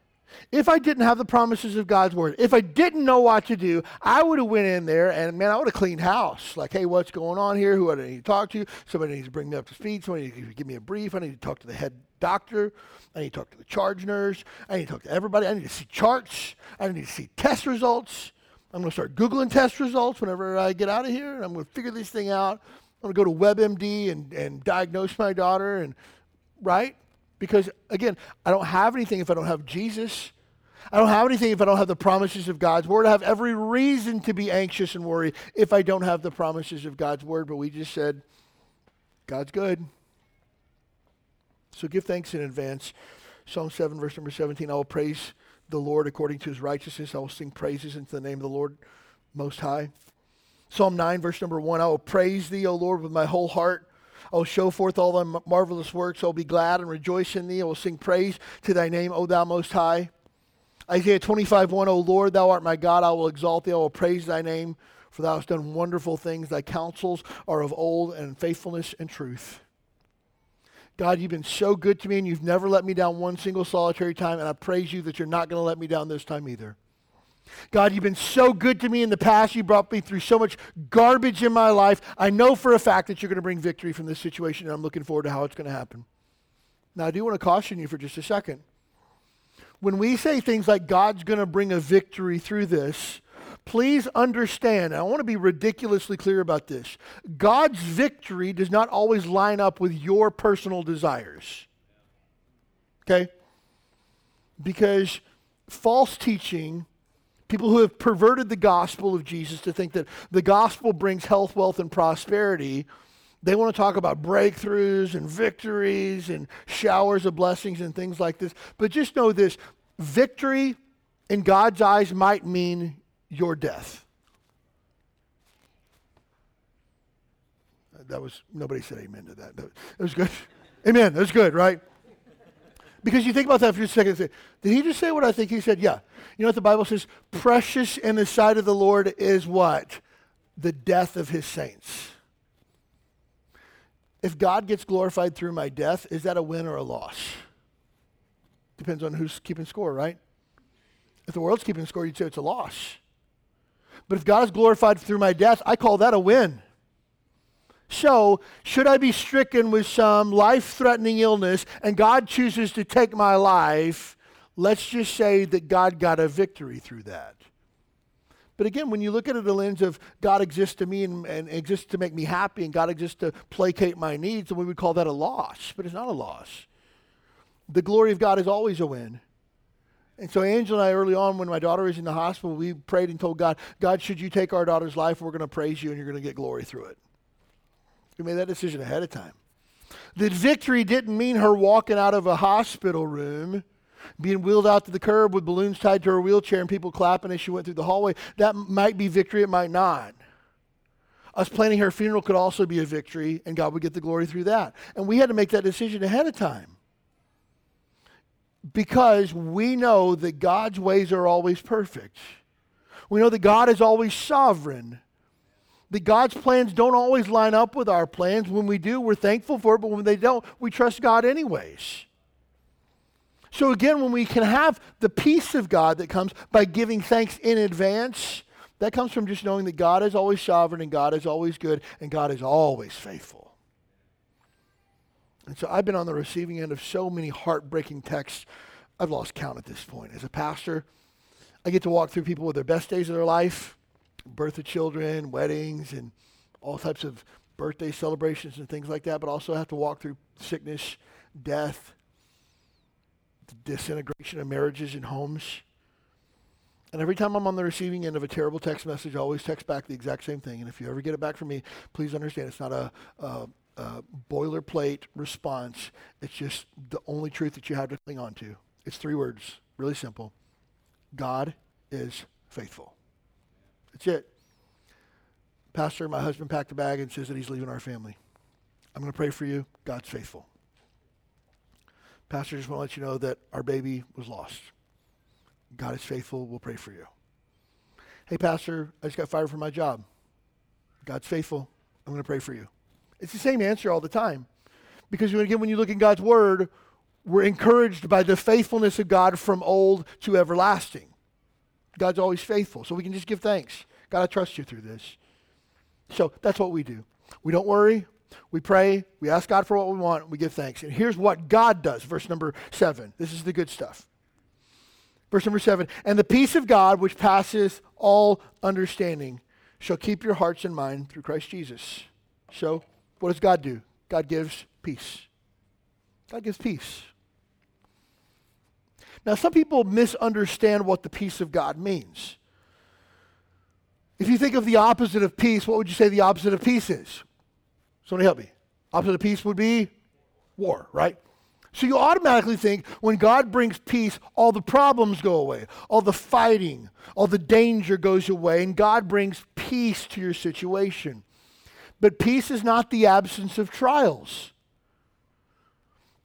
if I didn't have the promises of God's word, if I didn't know what to do, I would have went in there and man, I would have cleaned house. Like, hey, what's going on here? Who I need to talk to? Somebody needs to bring me up to speed. Somebody needs to give me a brief. I need to talk to the head doctor. I need to talk to the charge nurse. I need to talk to everybody. I need to see charts. I need to see test results. I'm going to start Googling test results whenever I get out of here, and I'm going to figure this thing out. I'm going to go to WebMD and, and diagnose my daughter, and right? Because again, I don't have anything if I don't have Jesus. I don't have anything if I don't have the promises of God's word. I have every reason to be anxious and worry if I don't have the promises of God's word. But we just said, God's good. So give thanks in advance. Psalm 7, verse number 17 I will praise the Lord according to his righteousness. I will sing praises into the name of the Lord Most High. Psalm 9, verse number 1 I will praise thee, O Lord, with my whole heart. I will show forth all thy marvelous works. Will be glad and rejoice in thee. I will sing praise to thy name, O thou Most High. Isaiah 25, 1, O Lord, thou art my God. I will exalt thee. I will praise thy name, for thou hast done wonderful things. Thy counsels are of old, and faithfulness and truth. God, you've been so good to me, and you've never let me down one single solitary time, and I praise you that you're not going to let me down this time either. God, you've been so good to me in the past. You brought me through so much garbage in my life. I know for a fact that you're going to bring victory from this situation, and I'm looking forward to how it's going to happen. Now, I do want to caution you for just a second. When we say things like God's going to bring a victory through this, Please understand, I want to be ridiculously clear about this. God's victory does not always line up with your personal desires. Okay? Because false teaching, people who have perverted the gospel of Jesus to think that the gospel brings health, wealth, and prosperity, they want to talk about breakthroughs and victories and showers of blessings and things like this. But just know this victory in God's eyes might mean your death. That was, nobody said amen to that. That was good. amen. That was good, right? Because you think about that for just a second. Say, Did he just say what I think he said? Yeah. You know what the Bible says? Precious in the sight of the Lord is what? The death of his saints. If God gets glorified through my death, is that a win or a loss? Depends on who's keeping score, right? If the world's keeping score, you'd say it's a loss. But if God is glorified through my death, I call that a win. So, should I be stricken with some life threatening illness and God chooses to take my life, let's just say that God got a victory through that. But again, when you look at it the lens of God exists to me and, and, exists to make me happy and God exists to placate my needs, then we would call that a loss. But it's not a loss. The glory of God is always a win. And so Angela and I, early on, when my daughter was in the hospital, we prayed and told God, God, should you take our daughter's life, we're going to praise you and you're going to get glory through it. We made that decision ahead of time. The victory didn't mean her walking out of a hospital room, being wheeled out to the curb with balloons tied to her wheelchair and people clapping as she went through the hallway. That might be victory, it might not. Us planning her funeral could also be a victory, and God would get the glory through that. And we had to make that decision ahead of time because we know that God's ways are always perfect. We know that God is always sovereign. That God's plans don't always line up with our plans. When we do, we're thankful for it, but when they don't, we trust God anyways. So, again, when we can have the peace of God that comes by giving thanks in advance, that comes from just knowing that God is always sovereign and God is always good and God is always faithful. And so I've been on the receiving end of so many heartbreaking texts. I've lost count at this point. As a pastor, I get to walk through people with their best days of their life, birth of children, weddings, and all types of birthday celebrations and things like that, but also have to walk through sickness, death, the disintegration of marriages and homes. And every time I'm on the receiving end of a terrible text message, I always text back the exact same thing. And if you ever get it back from me, please understand it's not a, a uh, boilerplate response. It's just the only truth that you have to cling on to. It's three words, really simple. God is faithful. That's it. Pastor, my husband packed a bag and says that he's leaving our family. I'm going to pray for you. God's faithful. Pastor, just want to let you know that our baby was lost. God is faithful. We'll pray for you. Hey, Pastor, I just got fired from my job. God's faithful. I'm going to pray for you. It's the same answer all the time. Because again, when you look in God's word, we're encouraged by the faithfulness of God from old to everlasting. God's always faithful. So we can just give thanks. God, I trust you through this. So that's what we do. We don't worry. We pray. We ask God for what we want. We give thanks. And here's what God does. Verse number seven. This is the good stuff. Verse number seven. And the peace of God, which passes all understanding, shall keep your hearts and mind through Christ Jesus. So what does God do? God gives peace. God gives peace. Now, some people misunderstand what the peace of God means. If you think of the opposite of peace, what would you say the opposite of peace is? Somebody help me. Opposite of peace would be war, right? So you automatically think when God brings peace, all the problems go away, all the fighting, all the danger goes away, and God brings peace to your situation. But peace is not the absence of trials.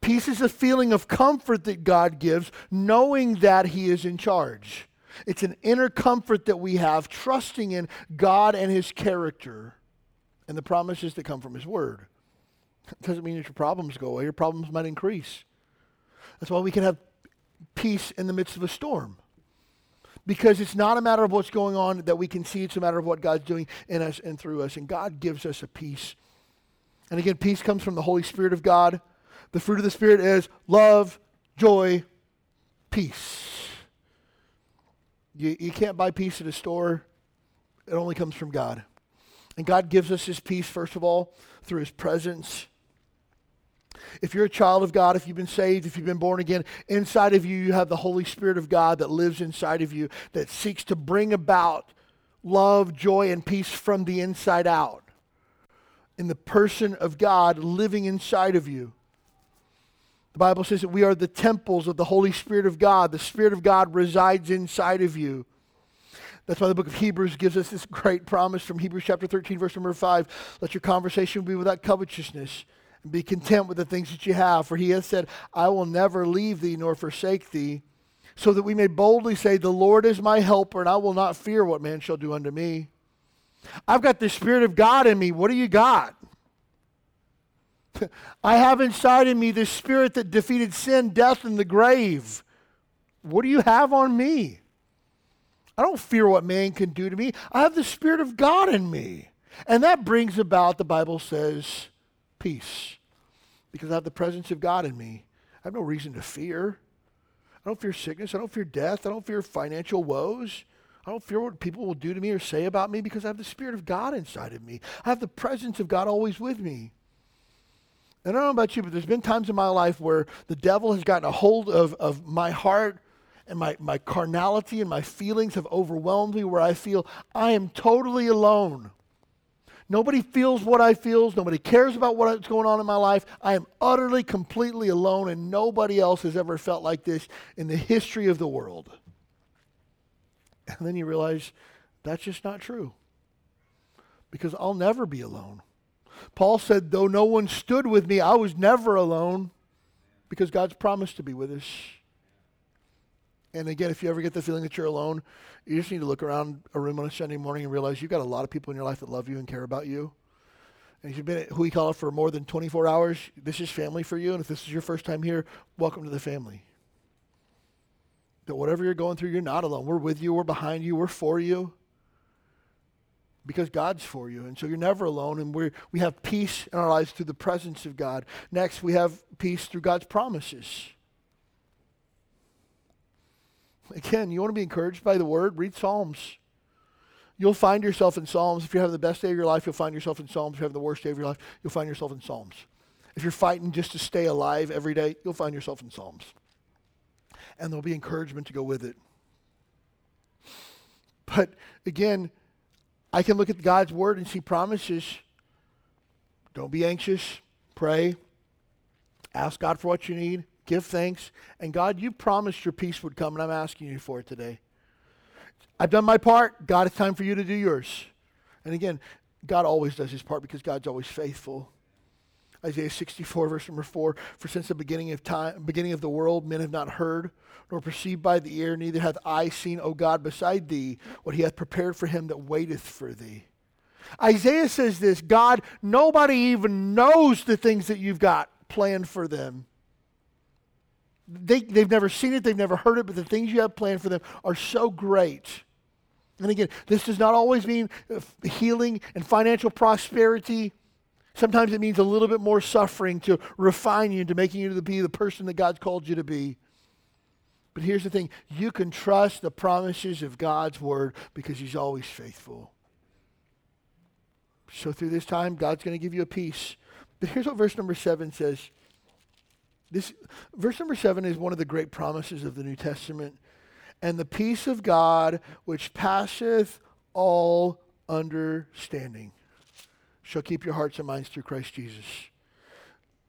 Peace is a feeling of comfort that God gives, knowing that He is in charge. It's an inner comfort that we have, trusting in God and His character and the promises that come from His Word. It doesn't mean that your problems go away, your problems might increase. That's why we can have peace in the midst of a storm. Because it's not a matter of what's going on that we can see, it's a matter of what God's doing in us and through us. And God gives us a peace. And again, peace comes from the Holy Spirit of God. The fruit of the Spirit is love, joy, peace. You, you can't buy peace at a store, it only comes from God. And God gives us His peace, first of all, through His presence. If you're a child of God, if you've been saved, if you've been born again, inside of you, you have the Holy Spirit of God that lives inside of you that seeks to bring about love, joy, and peace from the inside out. In the person of God living inside of you. The Bible says that we are the temples of the Holy Spirit of God. The Spirit of God resides inside of you. That's why the book of Hebrews gives us this great promise from Hebrews chapter 13, verse number 5. Let your conversation be without covetousness, and be content with the things that you have. For he has said, I will never leave thee nor forsake thee, so that we may boldly say, The Lord is my helper, and I will not fear what man shall do unto me. I've got the Spirit of God in me. What do you got? I have inside of me the spirit that defeated sin, death, and the grave. What do you have on me? I don't fear what man can do to me. I have the Spirit of God in me. And that brings about, the Bible says, peace. Because I have the presence of God in me. I have no reason to fear. I don't fear sickness. I don't fear death. I don't fear financial woes. I don't fear what people will do to me or say about me because I have the Spirit of God inside of me. I have the presence of God always with me. And I don't know about you, but there's been times in my life where the devil has gotten a hold of, of my heart and my, my carnality and my feelings have overwhelmed me where I feel I am totally alone. Nobody feels what I feel. Nobody cares about what's going on in my life. I am utterly, completely alone, and nobody else has ever felt like this in the history of the world. And then you realize that's just not true. Because I'll never be alone. Paul said, Though no one stood with me, I was never alone because God's promised to be with us. And again, if you ever get the feeling that you're alone, you just need to look around a room on a Sunday morning and realize you've got a lot of people in your life that love you and care about you. And if you've been at Hui Kala for more than 24 hours, this is family for you. And if this is your first time here, welcome to the family. That whatever you're going through, you're not alone. We're with you, we're behind you, we're for you because God's for you. And so you're never alone. And we we have peace in our lives through the presence of God. Next, we have peace through God's promises. Again, you want to be encouraged by the word? Read Psalms. You'll find yourself in Psalms. If you have the best day of your life, you'll find yourself in Psalms. If you have the worst day of your life, you'll find yourself in Psalms. If you're fighting just to stay alive every day, you'll find yourself in Psalms. And there'll be encouragement to go with it. But again, I can look at God's word and see promises. Don't be anxious. Pray. Ask God for what you need. Give thanks. And God, you promised your peace would come, and I'm asking you for it today. I've done my part. God, it's time for you to do yours. And again, God always does his part because God's always faithful. Isaiah 64, verse number 4 For since the beginning of time, beginning of the world, men have not heard, nor perceived by the ear, neither hath eye seen, O God, beside thee, what he hath prepared for him that waiteth for thee. Isaiah says this God, nobody even knows the things that you've got planned for them. They, they've never seen it, they've never heard it, but the things you have planned for them are so great. And again, this does not always mean uh, healing and financial prosperity. Sometimes it means a little bit more suffering to refine you into making you to be the person that God's called you to be. But here's the thing you can trust the promises of God's word because He's always faithful. So through this time, God's going to give you a peace But here's what verse number seven says. This verse number seven is one of the great promises of the New Testament. And the peace of God, which passeth all understanding, shall keep your hearts and minds through Christ Jesus.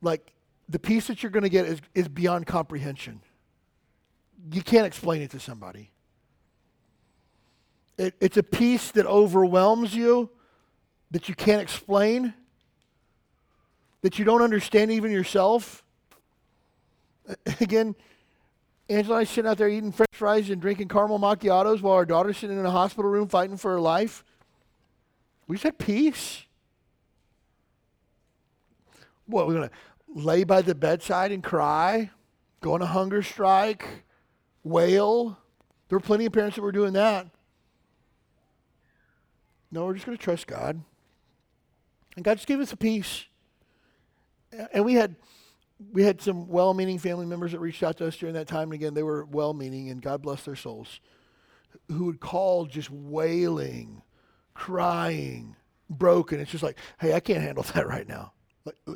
Like the peace that you're going to get is, is beyond comprehension. You can't explain it to somebody. It, it's a peace that overwhelms you, that you can't explain, that you don't understand even yourself. Again, Angela and I sitting out there eating french fries and drinking caramel macchiatos while our daughter's sitting in a hospital room fighting for her life. We just had peace. What, we're going to lay by the bedside and cry? Go on a hunger strike? Wail? There were plenty of parents that were doing that. No, we're just going to trust God. And God just gave us a peace. And we had we had some well-meaning family members that reached out to us during that time and again they were well-meaning and God bless their souls who would call just wailing, crying, broken. It's just like, "Hey, I can't handle that right now. Uh,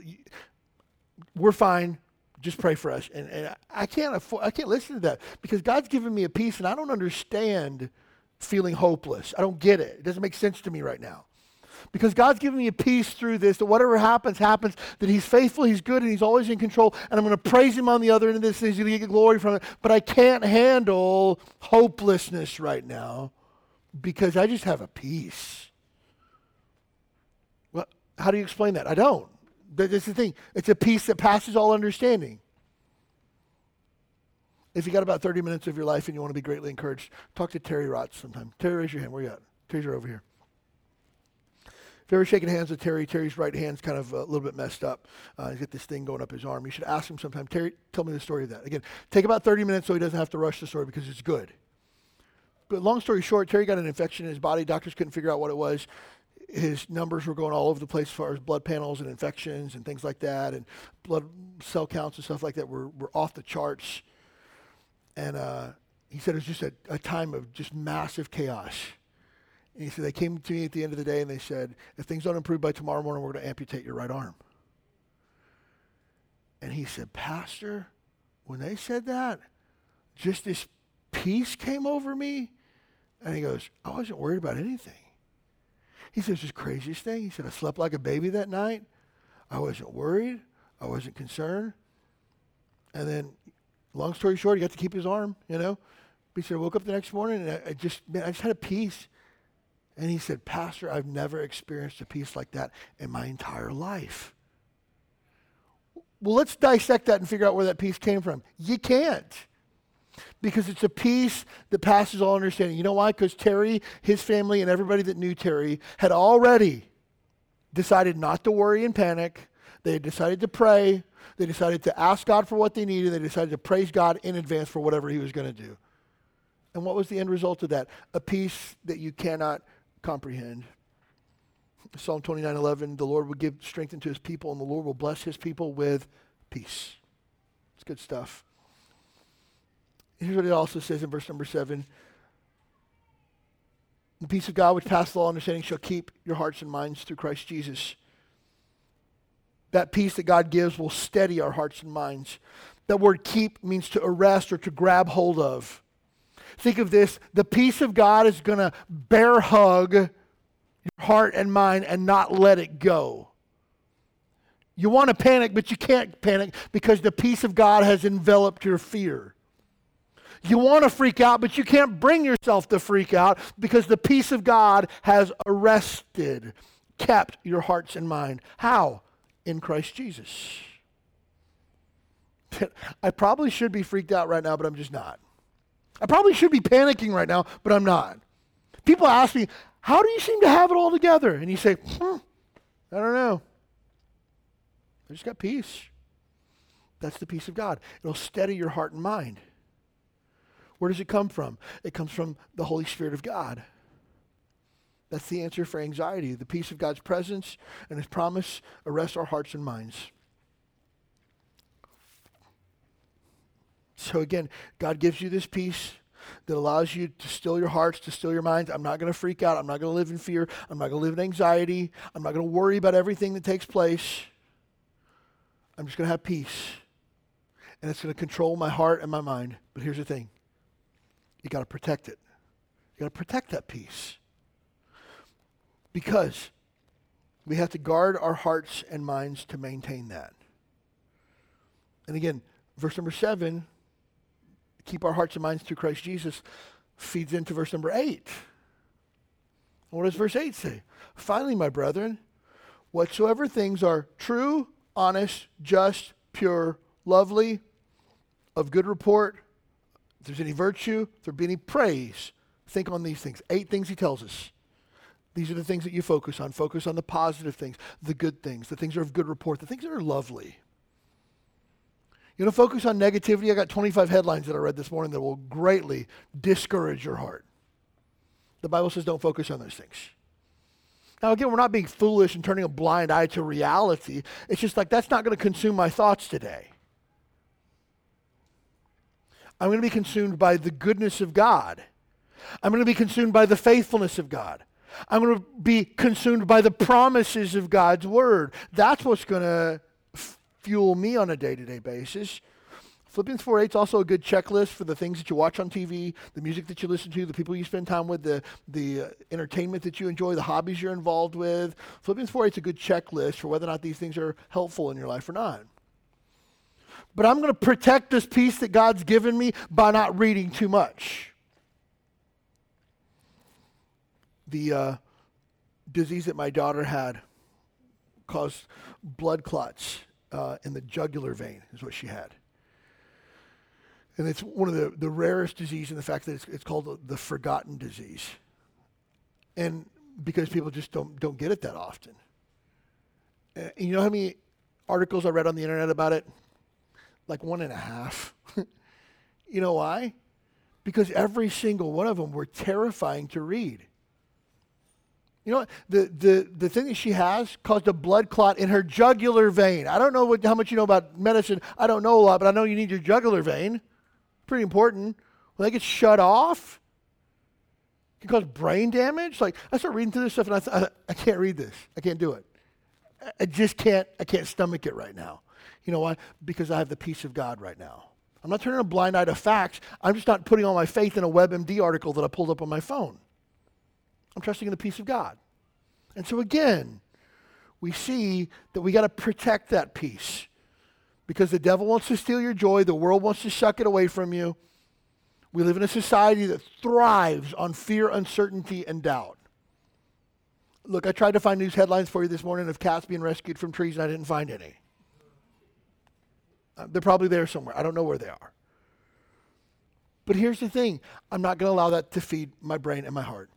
we're fine. Just pray for us." And, and I can't afford, I can't listen to that because God's given me a peace and I don't understand feeling hopeless. I don't get it. It doesn't make sense to me right now. Because God's given me a peace through this that whatever happens, happens, that He's faithful, He's good, and He's always in control. And I'm going to praise Him on the other end of this, and He's going to get glory from it. But I can't handle hopelessness right now because I just have a peace. Well, how do you explain that? I don't. That's the thing. It's a peace that passes all understanding. If you got about 30 minutes of your life and you want to be greatly encouraged, talk to Terry Rotz sometime. Terry, raise your hand. Where you at? Terry's right over here. If you're ever shaking hands with Terry, Terry's right hand's kind of a little bit messed up. Uh, he's got this thing going up his arm. You should ask him sometime, Terry, tell me the story of that. Again, take about 30 minutes so he doesn't have to rush the story because it's good. But long story short, Terry got an infection in his body. Doctors couldn't figure out what it was. His numbers were going all over the place as far as blood panels and infections and things like that, and blood cell counts and stuff like that were, were off the charts. And uh, he said it was just a, a time of just massive chaos. And he said, they came to me at the end of the day and they said, if things don't improve by tomorrow morning, we're going to amputate your right arm. And he said, Pastor, when they said that, just this peace came over me. And he goes, I wasn't worried about anything. He says, this craziest thing. He said, I slept like a baby that night. I wasn't worried. I wasn't concerned. And then long story short, he got to keep his arm, you know. He said, I woke up the next morning and I, I just, man, I just had a peace. And he said, Pastor, I've never experienced a peace like that in my entire life. Well, let's dissect that and figure out where that peace came from. You can't. Because it's a peace that passes all understanding. You know why? Because Terry, his family, and everybody that knew Terry had already decided not to worry and panic. They had decided to pray. They decided to ask God for what they needed. They decided to praise God in advance for whatever he was going to do. And what was the end result of that? A peace that you cannot comprehend. Psalm 29 11, the Lord will give strength unto his people, and the Lord will bless his people with peace. It's good stuff. Here's what it also says in verse number 7 The peace of God, which passes all understanding, shall keep your hearts and minds through Christ Jesus that peace that God gives will steady our hearts and minds. That word keep means to arrest or to grab hold of. Think of this the peace of God is going to bear hug your heart and mind and not let it go. You want to panic, but you can't panic because the peace of God has enveloped your fear. You want to freak out, but you can't bring yourself to freak out because the peace of God has arrested, kept your hearts and mind. How? in Christ Jesus. I probably should be freaked out right now, but I'm just not. I probably should be panicking right now, but I'm not. People ask me, How do you seem to have it all together? And you say, hmm, I don't know. I just got peace. That's the peace of God. It'll steady your heart and mind. Where does it come from? It comes from the Holy Spirit of God. That's the answer for anxiety. The peace of God's presence and his promise arrest our hearts and minds. So again, God gives you this peace that allows you to still your hearts, to still your minds. I'm not going to freak out. I'm not going to live in fear. I'm not going to live in anxiety. I'm not going to worry about everything that takes place. I'm just going to have peace. And it's going to control my heart and my mind. But here's the thing you got to protect it. You got to protect that peace. Because we have to guard our hearts and minds to maintain that. And again, verse number seven, keep our hearts and minds through Christ Jesus, feeds into verse number eight. What does verse 8 say? Finally, my brethren, whatsoever things are true, honest, just, pure, lovely, of good report, if there's any virtue, if there be any praise, think on these things. Eight things he tells us. These are the things that you focus on. Focus on the positive things, the good things, the things that are of good report, the things that are lovely. You know, focus on negativity. I got 25 headlines that I read this morning that will greatly discourage your heart. The Bible says don't focus on those things. Now, again, we're not being foolish and turning a blind eye to reality. It's just like that's not going to consume my thoughts today. I'm going to be consumed by the goodness of God. I'm going to be consumed by the faithfulness of God. I'm going to be consumed by the promises of God's word. That's what's going to fuel me on a day to day basis. Philippians 4 8 is also a good checklist for the things that you watch on TV, the music that you listen to, the people you spend time with, the, the uh, entertainment that you enjoy, the hobbies you're involved with. Philippians 4 8 is a good checklist for whether or not these things are helpful in your life or not. But I'm going to protect this peace that God's given me by not reading too much. The uh, disease that my daughter had caused blood clots uh, in the jugular vein, is what she had. And it's one of the, the rarest diseases in the fact that it's, it's called the, the forgotten disease. And because people just don't, don't get it that often. Uh, you know how many articles I read on the internet about it? Like one and a half. you know why? Because every single one of them were terrifying to read. You know, the, the, the thing that she has caused a blood clot in her jugular vein. I don't know what, how much you know about medicine. I don't know a lot, but I know you need your jugular vein. Pretty important. When that gets shut off, it can cause brain damage. Like, I start reading through this stuff and I, th- I, I can't read this. I can't do it. I just can't, I can't stomach it right now. You know why? Because I have the peace of God right now. I'm not turning a blind eye to facts. I'm just not putting all my faith in a WebMD article that I pulled up on my phone. I'm trusting in the peace of God. And so again, we see that we got to protect that peace because the devil wants to steal your joy, the world wants to suck it away from you. We live in a society that thrives on fear, uncertainty, and doubt. Look, I tried to find news headlines for you this morning of cats being rescued from trees, and I didn't find any. Uh, they're probably there somewhere. I don't know where they are. But here's the thing I'm not going to allow that to feed my brain and my heart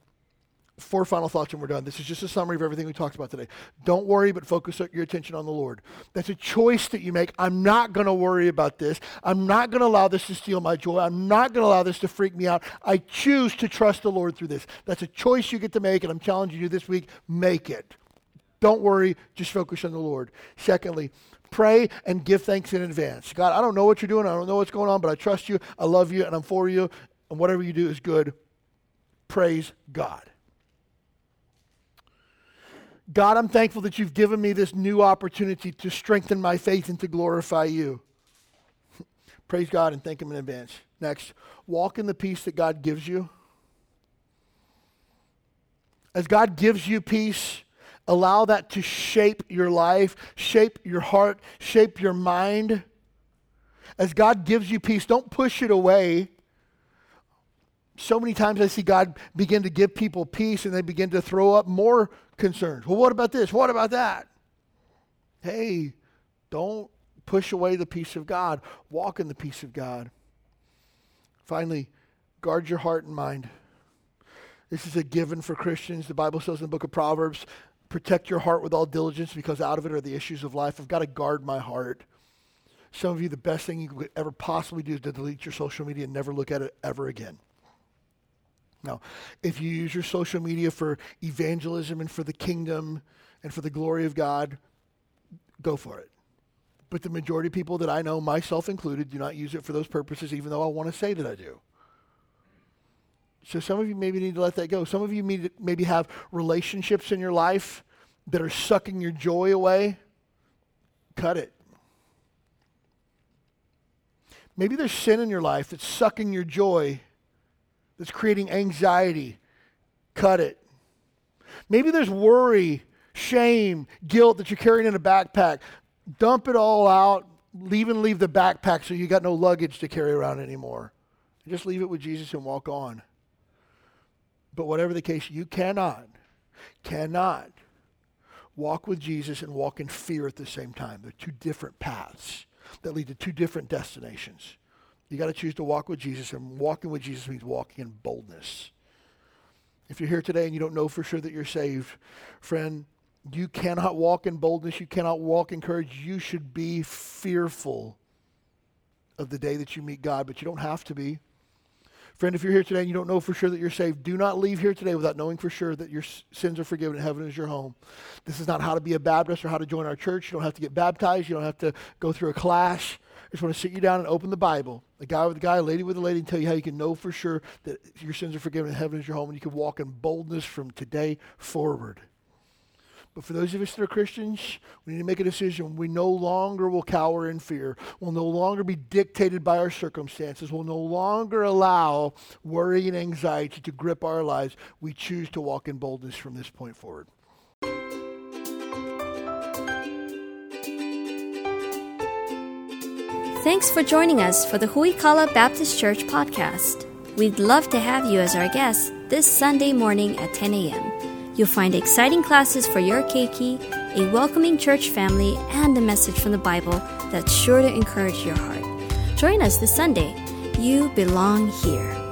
four final thoughts and we're done. This is just a summary of everything we talked about today. Don't worry, but focus your attention on the Lord. That's a choice that you make. I'm not going to worry about this. I'm not going to allow this to steal my joy. I'm not going to allow this to freak me out. I choose to trust the Lord through this. That's a choice you get to make, and I'm challenging you this week make it. Don't worry, just focus on the Lord. Secondly, pray and give thanks in advance. God, I don't know what you're doing. I don't know what's going on, but I trust you. I love you, and I'm for you. And whatever you do is good. Praise God. God, I'm thankful that you've given me this new opportunity to strengthen my faith and to glorify you. Praise God and thank Him in advance. Next, walk in the peace that God gives you. As God gives you peace, allow that to shape your life, shape your heart, shape your mind. As God gives you peace, don't push it away. So many times I see God begin to give people peace and they begin to throw up more concerns. Well, what about this? What about that? Hey, don't push away the peace of God. Walk in the peace of God. Finally, guard your heart and mind. This is a given for Christians. The Bible says in the book of Proverbs, protect your heart with all diligence because out of it are the issues of life. I've got to guard my heart. Some of you, the best thing you could ever possibly do is to delete your social media and never look at it ever again. Now, if you use your social media for evangelism and for the kingdom and for the glory of God, go for it. But the majority of people that I know, myself included, do not use it for those purposes, even though I want to say that I do. So some of you maybe need to let that go. Some of you maybe have relationships in your life that are sucking your joy away. Cut it. Maybe there's sin in your life that's sucking your joy, that's creating anxiety. Cut it. Maybe there's worry, shame, guilt that you're carrying in a backpack. Dump it all out. Leave and leave the backpack so you got no luggage to carry around anymore. Just leave it with Jesus and walk on. But whatever the case, you cannot, cannot walk with Jesus and walk in fear at the same time. They're two different paths that lead to two different destinations. You got to choose to walk with Jesus, and walking with Jesus means walking in boldness. If you're here today and you don't know for sure that you're saved, friend, you cannot walk in boldness. You cannot walk in courage. You should be fearful of the day that you meet God, but you don't have to be. Friend, if you're here today and you don't know for sure that you're saved, do not leave here today without knowing for sure that your sins are forgiven and heaven is your home. This is not how to be a Baptist or how to join our church. You don't have to get baptized. You don't have to go through a class. I just want to sit you down and open the Bible. A guy with a guy, a lady with a lady, and tell you how you can know for sure that your sins are forgiven and heaven is your home and you can walk in boldness from today forward. But for those of us that are Christians, we need to make a decision. We no longer will cower in fear. We'll no longer be dictated by our circumstances. We'll no longer allow worry and anxiety to grip our lives. We choose to walk in boldness from this point forward. Thanks for joining us for the Huikala Baptist Church podcast. We'd love to have you as our guest this Sunday morning at 10 a.m. You'll find exciting classes for your keiki, a welcoming church family, and a message from the Bible that's sure to encourage your heart. Join us this Sunday. You belong here.